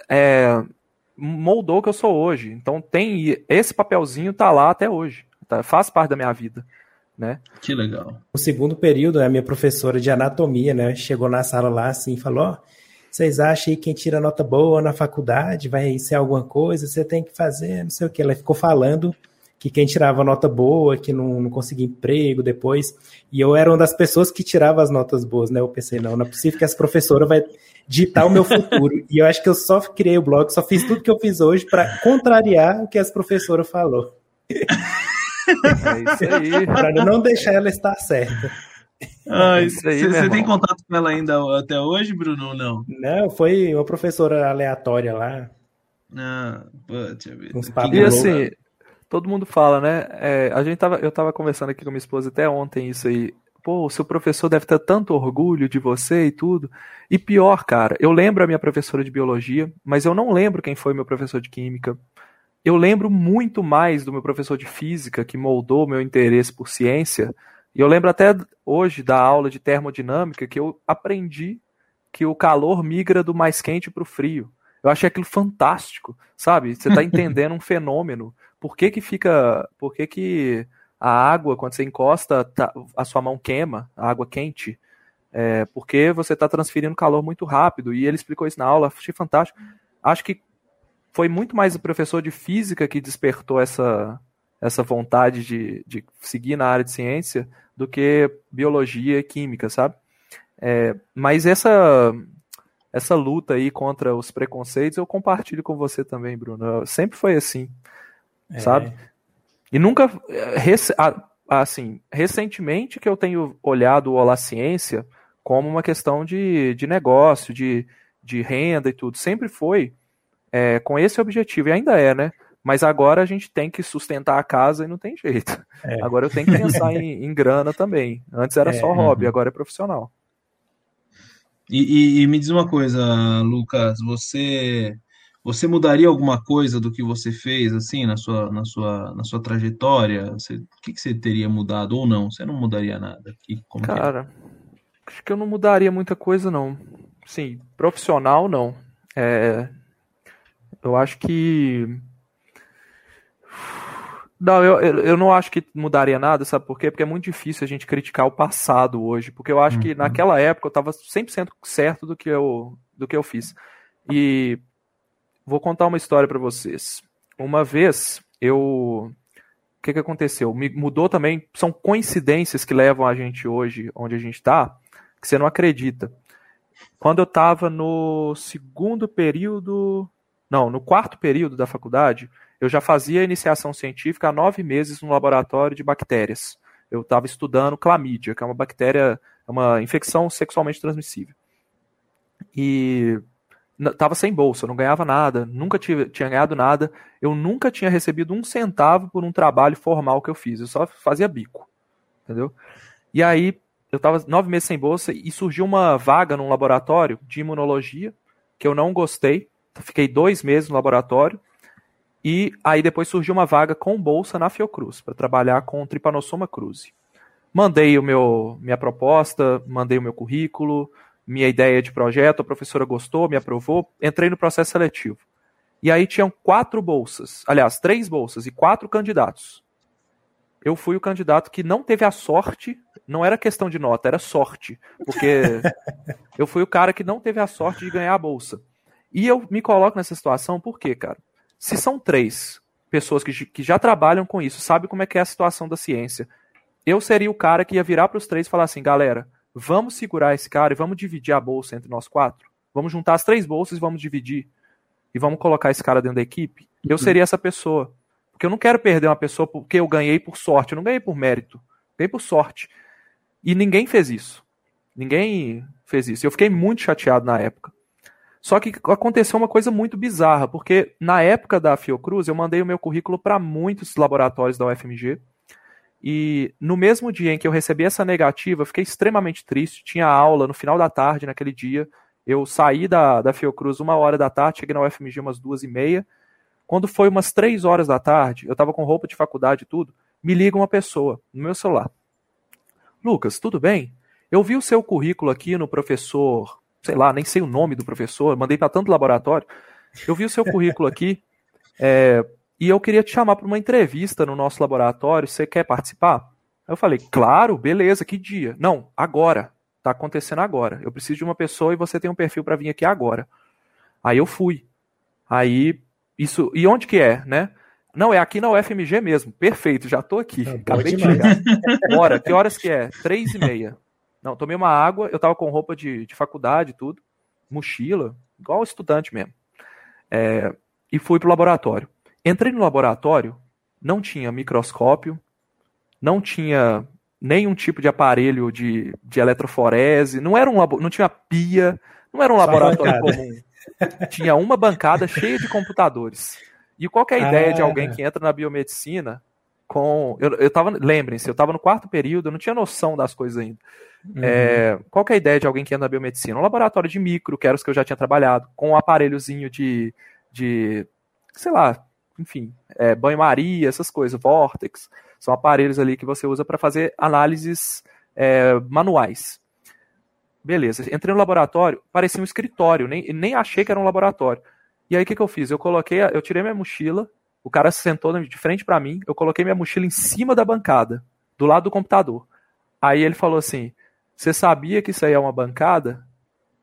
é, moldou o que eu sou hoje. Então tem esse papelzinho tá lá até hoje, tá, faz parte da minha vida. Né? Que legal. No segundo período, a minha professora de anatomia, né, chegou na sala lá assim, falou: oh, vocês acham que quem tira nota boa na faculdade vai ser alguma coisa, você tem que fazer, não sei o que. Ela ficou falando que quem tirava nota boa, que não, não conseguia emprego depois. E eu era uma das pessoas que tirava as notas boas, né? Eu pensei, não, não é possível que essa professora vai ditar o meu futuro. e eu acho que eu só criei o blog, só fiz tudo que eu fiz hoje para contrariar o que as professoras falou. <laughs> É isso aí. <laughs> para não deixar ela estar certa. Você tem contato com ela ainda até hoje, Bruno, ou não? Não, foi uma professora aleatória lá. Ah, putz, e assim, todo mundo fala, né? É, a gente tava, eu tava conversando aqui com minha esposa até ontem isso aí. Pô, o seu professor deve ter tanto orgulho de você e tudo. E pior, cara, eu lembro a minha professora de biologia, mas eu não lembro quem foi meu professor de química. Eu lembro muito mais do meu professor de física, que moldou meu interesse por ciência, e eu lembro até hoje da aula de termodinâmica que eu aprendi que o calor migra do mais quente para o frio. Eu achei aquilo fantástico, sabe? Você está <laughs> entendendo um fenômeno. Por que, que fica. Por que, que a água, quando você encosta, tá, a sua mão queima, a água quente? É, porque você está transferindo calor muito rápido. E ele explicou isso na aula, achei fantástico. Acho que foi muito mais o professor de física que despertou essa, essa vontade de, de seguir na área de ciência do que biologia e química, sabe? É, mas essa essa luta aí contra os preconceitos eu compartilho com você também, Bruno. Sempre foi assim, é. sabe? E nunca, assim, recentemente que eu tenho olhado o Olá Ciência como uma questão de, de negócio, de, de renda e tudo. Sempre foi é, com esse objetivo, e ainda é, né? Mas agora a gente tem que sustentar a casa e não tem jeito. É. Agora eu tenho que pensar em, em, grana também. Antes era é, só hobby, uhum. agora é profissional. E, e, e, me diz uma coisa, Lucas, você você mudaria alguma coisa do que você fez assim na sua na sua na sua trajetória? Você, o que, que você teria mudado ou não? Você não mudaria nada? Que, é? Cara, que acho que eu não mudaria muita coisa não. Sim, profissional não. É, eu acho que não, eu, eu não acho que mudaria nada, sabe por quê? Porque é muito difícil a gente criticar o passado hoje, porque eu acho uhum. que naquela época eu estava 100% certo do que, eu, do que eu fiz. E vou contar uma história para vocês. Uma vez, eu... O que, que aconteceu? Me mudou também, são coincidências que levam a gente hoje, onde a gente está, que você não acredita. Quando eu estava no segundo período... Não, no quarto período da faculdade, eu já fazia iniciação científica há nove meses no laboratório de bactérias. Eu estava estudando clamídia, que é uma bactéria, é uma infecção sexualmente transmissível. E estava sem bolsa, não ganhava nada, nunca tive, tinha ganhado nada, eu nunca tinha recebido um centavo por um trabalho formal que eu fiz, eu só fazia bico, entendeu? E aí eu estava nove meses sem bolsa e surgiu uma vaga num laboratório de imunologia que eu não gostei, fiquei dois meses no laboratório e aí depois surgiu uma vaga com bolsa na Fiocruz, para trabalhar com Trypanosoma cruzi. Mandei o meu, minha proposta, mandei o meu currículo, minha ideia de projeto, a professora gostou, me aprovou, entrei no processo seletivo. E aí tinham quatro bolsas, aliás, três bolsas e quatro candidatos. Eu fui o candidato que não teve a sorte, não era questão de nota, era sorte, porque <laughs> eu fui o cara que não teve a sorte de ganhar a bolsa. E eu me coloco nessa situação por quê, cara? Se são três pessoas que, que já trabalham com isso, sabem como é que é a situação da ciência, eu seria o cara que ia virar para os três e falar assim, galera, vamos segurar esse cara e vamos dividir a bolsa entre nós quatro? Vamos juntar as três bolsas e vamos dividir? e vamos colocar esse cara dentro da equipe, eu uhum. seria essa pessoa. Porque eu não quero perder uma pessoa porque eu ganhei por sorte, eu não ganhei por mérito, ganhei por sorte. E ninguém fez isso. Ninguém fez isso. Eu fiquei muito chateado na época. Só que aconteceu uma coisa muito bizarra, porque na época da Fiocruz eu mandei o meu currículo para muitos laboratórios da UFMG. E no mesmo dia em que eu recebi essa negativa, fiquei extremamente triste. Tinha aula no final da tarde naquele dia. Eu saí da, da Fiocruz uma hora da tarde, cheguei na UFMG umas duas e meia. Quando foi umas três horas da tarde, eu estava com roupa de faculdade e tudo, me liga uma pessoa no meu celular. Lucas, tudo bem? Eu vi o seu currículo aqui no professor, sei lá, nem sei o nome do professor, mandei para tanto laboratório. Eu vi o seu currículo aqui <laughs> é, e eu queria te chamar para uma entrevista no nosso laboratório. Você quer participar? Eu falei, claro, beleza, que dia? Não, agora. Tá acontecendo agora. Eu preciso de uma pessoa e você tem um perfil para vir aqui agora. Aí eu fui. Aí isso. E onde que é, né? Não, é aqui na UFMG mesmo. Perfeito, já tô aqui. Ah, Acabei de chegar. Bora, que horas que é? Três e meia. Não, tomei uma água, eu tava com roupa de, de faculdade e tudo, mochila, igual estudante mesmo. É, e fui pro laboratório. Entrei no laboratório, não tinha microscópio, não tinha nenhum tipo de aparelho de, de eletroforese, não era um não tinha pia, não era um Só laboratório comum. Tinha uma bancada cheia de computadores. E qual é a ideia ah. de alguém que entra na biomedicina com. Eu, eu tava. Lembrem-se, eu estava no quarto período, eu não tinha noção das coisas ainda. Uhum. É, qual é a ideia de alguém que entra na biomedicina? Um laboratório de micro, que era os que eu já tinha trabalhado, com um aparelhozinho de. de sei lá, enfim, é, banho-maria, essas coisas, Vortex. São aparelhos ali que você usa para fazer análises é, manuais. Beleza, entrei no laboratório, parecia um escritório, nem, nem achei que era um laboratório. E aí o que, que eu fiz? Eu coloquei, eu tirei minha mochila, o cara se sentou de frente para mim, eu coloquei minha mochila em cima da bancada, do lado do computador. Aí ele falou assim: Você sabia que isso aí é uma bancada?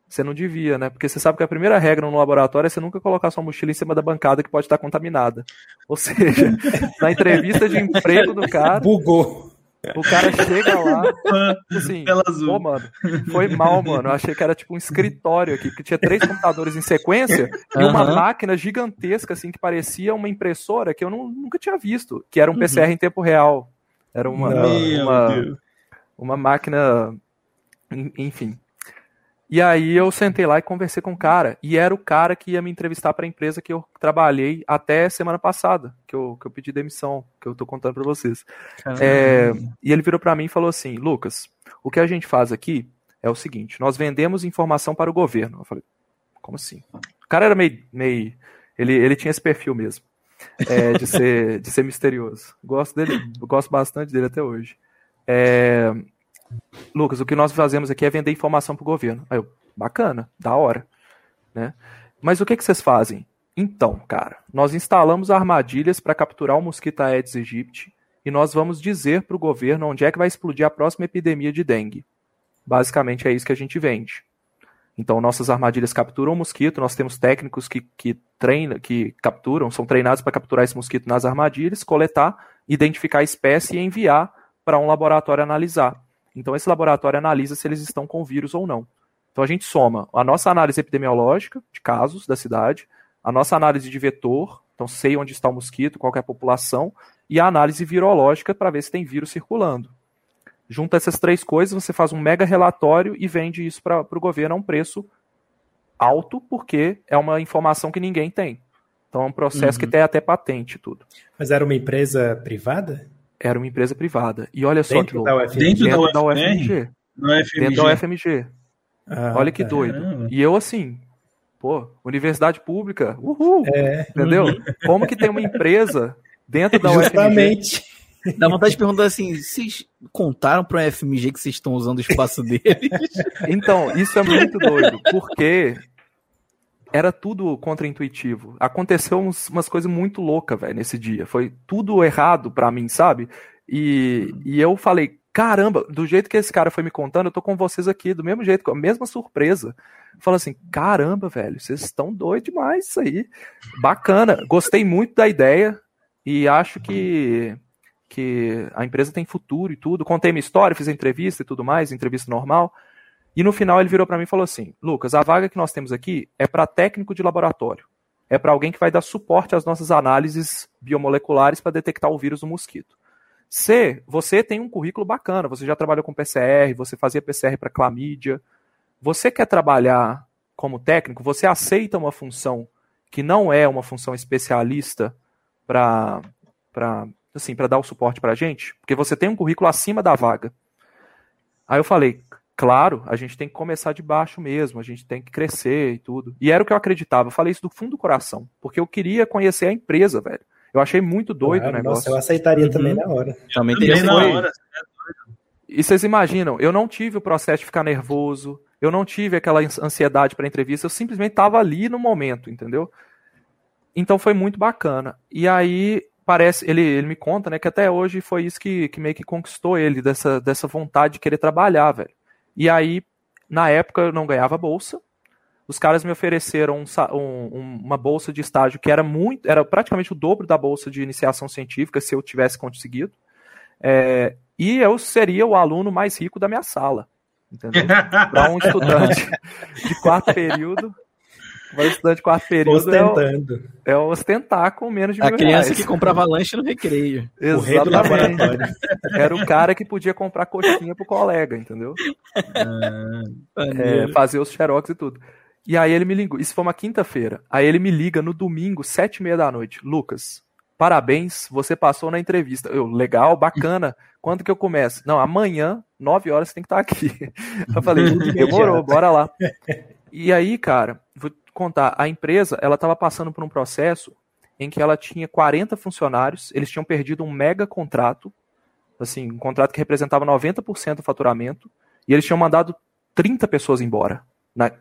Você não devia, né? Porque você sabe que a primeira regra no laboratório é você nunca colocar sua mochila em cima da bancada que pode estar contaminada. Ou seja, <laughs> na entrevista de emprego do cara. Bugou. O cara chega lá, assim, pô, mano, foi mal, mano. Eu achei que era tipo um escritório aqui, que tinha três computadores em sequência e uma máquina gigantesca, assim, que parecia uma impressora que eu não, nunca tinha visto, que era um PCR uhum. em tempo real. Era uma, uma, uma máquina, enfim. E aí eu sentei lá e conversei com o cara. E era o cara que ia me entrevistar para a empresa que eu trabalhei até semana passada, que eu, que eu pedi demissão, que eu tô contando para vocês. É, e ele virou para mim e falou assim: Lucas, o que a gente faz aqui é o seguinte: nós vendemos informação para o governo. Eu falei, como assim? O cara era meio. meio ele, ele tinha esse perfil mesmo. É, de, ser, de ser misterioso. Gosto dele, gosto bastante dele até hoje. É, Lucas, o que nós fazemos aqui é vender informação para o governo. Aí eu, bacana, da hora. Né? Mas o que, que vocês fazem? Então, cara, nós instalamos armadilhas para capturar o mosquito Aedes aegypti e nós vamos dizer para o governo onde é que vai explodir a próxima epidemia de dengue. Basicamente é isso que a gente vende. Então, nossas armadilhas capturam o mosquito, nós temos técnicos que, que que capturam, são treinados para capturar esse mosquito nas armadilhas, coletar, identificar a espécie e enviar para um laboratório analisar. Então, esse laboratório analisa se eles estão com vírus ou não. Então, a gente soma a nossa análise epidemiológica de casos da cidade, a nossa análise de vetor, então sei onde está o mosquito, qual é a população, e a análise virológica para ver se tem vírus circulando. Junta essas três coisas, você faz um mega relatório e vende isso para o governo a um preço alto, porque é uma informação que ninguém tem. Então é um processo uhum. que tem até patente tudo. Mas era uma empresa privada? Era uma empresa privada. E olha só dentro que louco. Da dentro, dentro da, UFMG. Da UFMG. Dentro da UFMG. Ah, olha que doido. E eu assim, pô, universidade pública, uhul, é. entendeu? Como que tem uma empresa dentro da Justamente. UFMG? Dá vontade de perguntar assim, vocês contaram para o FMG que vocês estão usando o espaço deles? Então, isso é muito doido, porque era tudo contraintuitivo. Aconteceu uns, umas coisas muito loucas, velho, nesse dia. Foi tudo errado para mim, sabe? E, e eu falei, caramba, do jeito que esse cara foi me contando, eu tô com vocês aqui, do mesmo jeito, com a mesma surpresa. Fala assim, caramba, velho, vocês estão doidos demais isso aí. Bacana, gostei muito da ideia e acho que, que a empresa tem futuro e tudo. Contei minha história, fiz entrevista e tudo mais, entrevista normal. E no final ele virou para mim e falou assim: Lucas, a vaga que nós temos aqui é para técnico de laboratório. É para alguém que vai dar suporte às nossas análises biomoleculares para detectar o vírus do mosquito. C, você tem um currículo bacana, você já trabalhou com PCR, você fazia PCR para clamídia. Você quer trabalhar como técnico, você aceita uma função que não é uma função especialista para assim, para dar o suporte para a gente? Porque você tem um currículo acima da vaga. Aí eu falei, claro, a gente tem que começar de baixo mesmo, a gente tem que crescer e tudo. E era o que eu acreditava, eu falei isso do fundo do coração, porque eu queria conhecer a empresa, velho. Eu achei muito doido claro, o negócio. Nossa, eu aceitaria uhum. também na hora. Também, também na hora. E vocês imaginam, eu não tive o processo de ficar nervoso, eu não tive aquela ansiedade para entrevista, eu simplesmente estava ali no momento, entendeu? Então foi muito bacana. E aí parece, ele, ele me conta, né, que até hoje foi isso que, que meio que conquistou ele, dessa, dessa vontade de querer trabalhar, velho. E aí, na época, eu não ganhava bolsa, os caras me ofereceram um, um, uma bolsa de estágio que era muito, era praticamente o dobro da bolsa de iniciação científica se eu tivesse conseguido. É, e eu seria o aluno mais rico da minha sala. Entendeu? <laughs> Para um estudante de quarto período. Um estudante de quarto período. Ostentando. É, o, é ostentar com menos de A mil criança reais. que comprava lanche no recreio. <laughs> Exatamente. <laughs> Era o cara que podia comprar coxinha pro colega, entendeu? Ah, é, fazer os xerox e tudo. E aí ele me ligou, isso foi uma quinta-feira. Aí ele me liga no domingo, sete e meia da noite. Lucas, parabéns, você passou na entrevista. Eu, legal, bacana. Quando que eu começo? Não, amanhã, nove horas, você tem que estar aqui. <laughs> Eu falei, demorou, bora lá. E aí, cara, vou contar, a empresa, ela estava passando por um processo em que ela tinha 40 funcionários, eles tinham perdido um mega contrato, assim, um contrato que representava 90% do faturamento, e eles tinham mandado 30 pessoas embora. Na,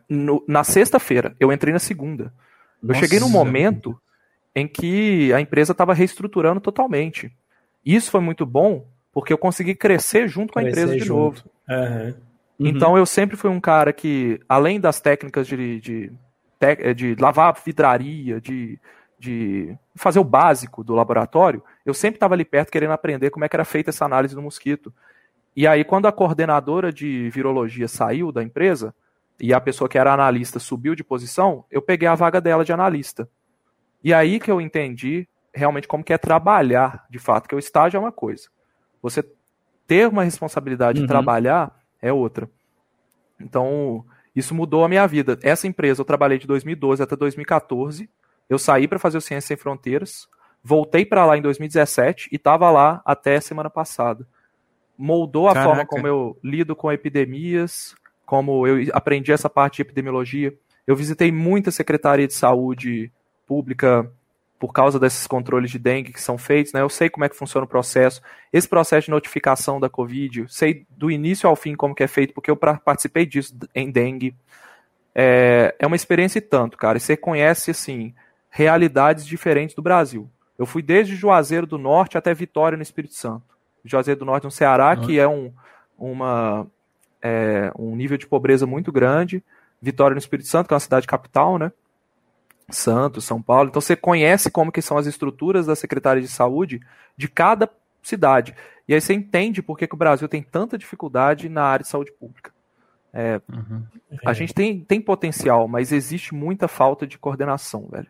na sexta-feira, eu entrei na segunda. Nossa. Eu cheguei num momento em que a empresa estava reestruturando totalmente. Isso foi muito bom, porque eu consegui crescer junto com a empresa de junto. novo. Uhum. Então eu sempre fui um cara que, além das técnicas de, de, de lavar vidraria, de, de fazer o básico do laboratório, eu sempre estava ali perto querendo aprender como é que era feita essa análise do mosquito. E aí, quando a coordenadora de virologia saiu da empresa, e a pessoa que era analista subiu de posição, eu peguei a vaga dela de analista. E aí que eu entendi realmente como que é trabalhar, de fato, que o estágio é uma coisa. Você ter uma responsabilidade uhum. de trabalhar é outra. Então, isso mudou a minha vida. Essa empresa eu trabalhei de 2012 até 2014. Eu saí para fazer o Ciência Sem Fronteiras, voltei para lá em 2017 e estava lá até semana passada. Moldou a Caraca. forma como eu lido com epidemias, como eu aprendi essa parte de epidemiologia. Eu visitei muita secretaria de saúde pública por causa desses controles de dengue que são feitos, né? Eu sei como é que funciona o processo. Esse processo de notificação da Covid, sei do início ao fim como que é feito, porque eu participei disso em dengue. É, é uma experiência e tanto, cara. E você conhece, assim, realidades diferentes do Brasil. Eu fui desde Juazeiro do Norte até Vitória, no Espírito Santo. Juazeiro do Norte, no Ceará, que é um, uma, é, um nível de pobreza muito grande. Vitória no Espírito Santo, que é uma cidade capital, né? Santos, São Paulo. Então você conhece como que são as estruturas da Secretaria de Saúde de cada cidade. E aí você entende por que, que o Brasil tem tanta dificuldade na área de saúde pública. É, uhum. A gente tem, tem potencial, mas existe muita falta de coordenação, velho.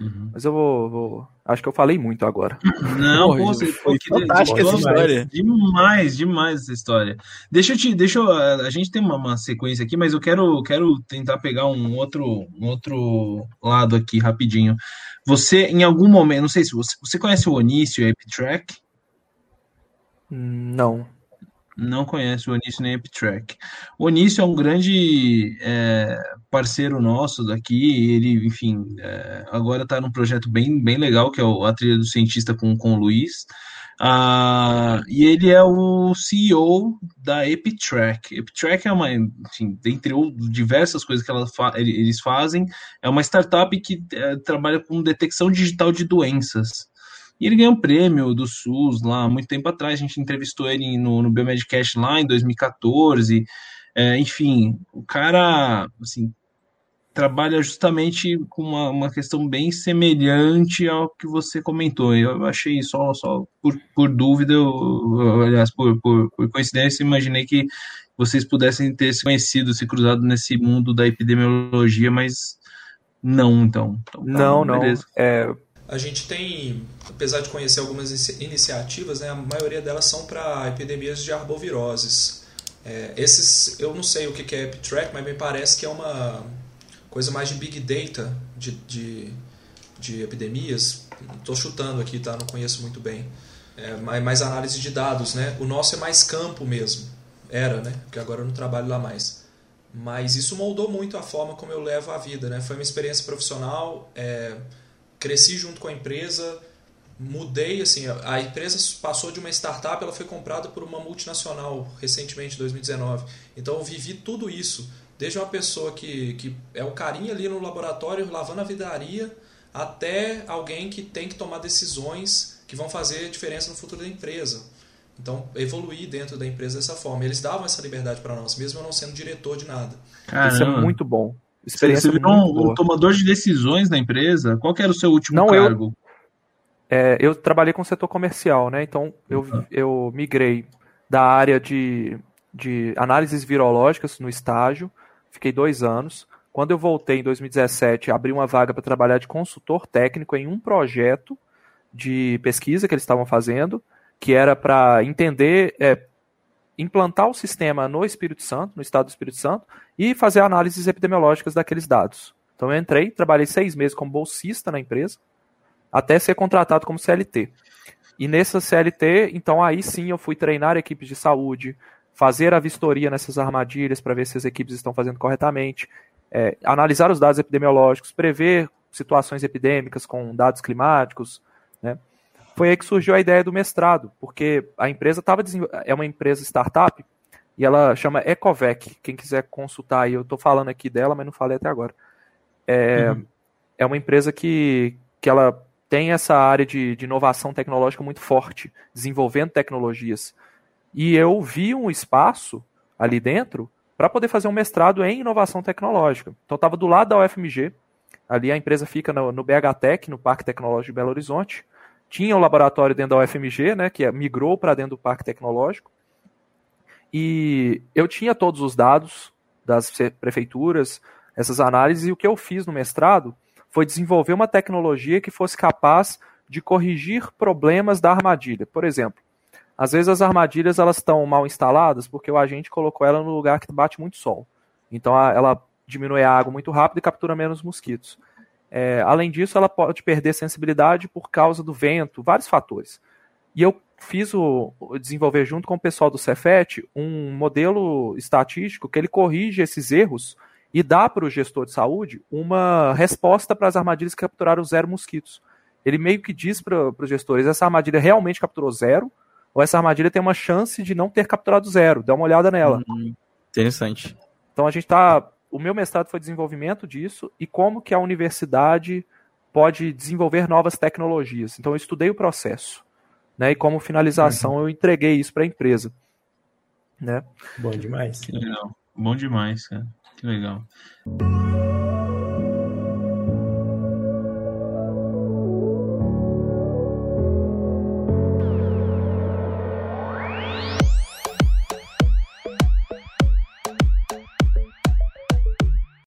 Uhum. Mas eu vou, vou, Acho que eu falei muito agora. Não, pô, você, foi fantástica essa história. Demais, demais essa história. Deixa eu te. Deixa eu, a gente tem uma, uma, sequência aqui, mas eu quero, quero tentar pegar um outro, um outro lado aqui rapidinho. Você, em algum momento, não sei se você, você conhece o Onício e a Epitrack? Não não conhece o Onísio nem a Eptrack. O Onísio é um grande é, parceiro nosso daqui, ele, enfim, é, agora está num projeto bem, bem legal, que é o, a trilha do cientista com, com o Luiz. Uh, e ele é o CEO da EpiTrack. EpiTrack é uma, enfim, dentre diversas coisas que fa eles fazem, é uma startup que é, trabalha com detecção digital de doenças. E ele ganhou um prêmio do SUS lá muito tempo atrás. A gente entrevistou ele no, no Biomedcast lá em 2014. É, enfim, o cara, assim, trabalha justamente com uma, uma questão bem semelhante ao que você comentou. Eu achei só, só por, por dúvida, eu, aliás, por, por, por coincidência, imaginei que vocês pudessem ter se conhecido, se cruzado nesse mundo da epidemiologia, mas não, então. então tá, não, não. É... A gente tem, apesar de conhecer algumas iniciativas, né, a maioria delas são para epidemias de arboviroses. É, esses, eu não sei o que é EpiTrack, mas me parece que é uma coisa mais de big data, de, de, de epidemias. Estou chutando aqui, tá? Não conheço muito bem. É, mais análise de dados, né? O nosso é mais campo mesmo. Era, né? Porque agora eu não trabalho lá mais. Mas isso moldou muito a forma como eu levo a vida, né? Foi uma experiência profissional, é, cresci junto com a empresa, mudei, assim, a empresa passou de uma startup, ela foi comprada por uma multinacional recentemente, em 2019. Então eu vivi tudo isso Desde uma pessoa que, que é o carinha ali no laboratório lavando a vidaria, até alguém que tem que tomar decisões que vão fazer diferença no futuro da empresa. Então, evoluir dentro da empresa dessa forma. Eles davam essa liberdade para nós, mesmo eu não sendo diretor de nada. Caramba. Isso é muito bom. Experiência Você virou um, um, tomador de decisões na empresa? Qual era o seu último não, cargo? Eu, é, eu trabalhei com o setor comercial, né? Então, eu, uhum. eu migrei da área de, de análises virológicas no estágio fiquei dois anos. Quando eu voltei em 2017, abri uma vaga para trabalhar de consultor técnico em um projeto de pesquisa que eles estavam fazendo, que era para entender, é, implantar o sistema no Espírito Santo, no estado do Espírito Santo, e fazer análises epidemiológicas daqueles dados. Então eu entrei, trabalhei seis meses como bolsista na empresa, até ser contratado como CLT. E nessa CLT, então aí sim eu fui treinar equipes de saúde, fazer a vistoria nessas armadilhas para ver se as equipes estão fazendo corretamente, é, analisar os dados epidemiológicos, prever situações epidêmicas com dados climáticos, né? Foi aí que surgiu a ideia do mestrado, porque a empresa estava é uma empresa startup e ela chama Ecovec. Quem quiser consultar aí, eu estou falando aqui dela, mas não falei até agora. É, uhum. é uma empresa que, que ela tem essa área de, de inovação tecnológica muito forte, desenvolvendo tecnologias. E eu vi um espaço ali dentro para poder fazer um mestrado em inovação tecnológica. Então estava do lado da UFMG, ali a empresa fica no, no BHTEC, no Parque Tecnológico de Belo Horizonte. Tinha o um laboratório dentro da UFMG, né, que migrou para dentro do Parque Tecnológico. E eu tinha todos os dados das prefeituras, essas análises, e o que eu fiz no mestrado foi desenvolver uma tecnologia que fosse capaz de corrigir problemas da armadilha. Por exemplo, às vezes as armadilhas elas estão mal instaladas porque o agente colocou ela no lugar que bate muito sol. Então ela diminui a água muito rápido e captura menos mosquitos. É, além disso, ela pode perder sensibilidade por causa do vento, vários fatores. E eu fiz o, o desenvolver junto com o pessoal do Cefet um modelo estatístico que ele corrige esses erros e dá para o gestor de saúde uma resposta para as armadilhas que capturaram zero mosquitos. Ele meio que diz para os gestores: essa armadilha realmente capturou zero, ou essa armadilha tem uma chance de não ter capturado zero. Dá uma olhada nela. Hum, interessante. Então a gente está. O meu mestrado foi desenvolvimento disso e como que a universidade pode desenvolver novas tecnologias. Então eu estudei o processo, né? E como finalização uhum. eu entreguei isso para a empresa, né? Bom demais. Que legal. Bom demais, cara. Que legal.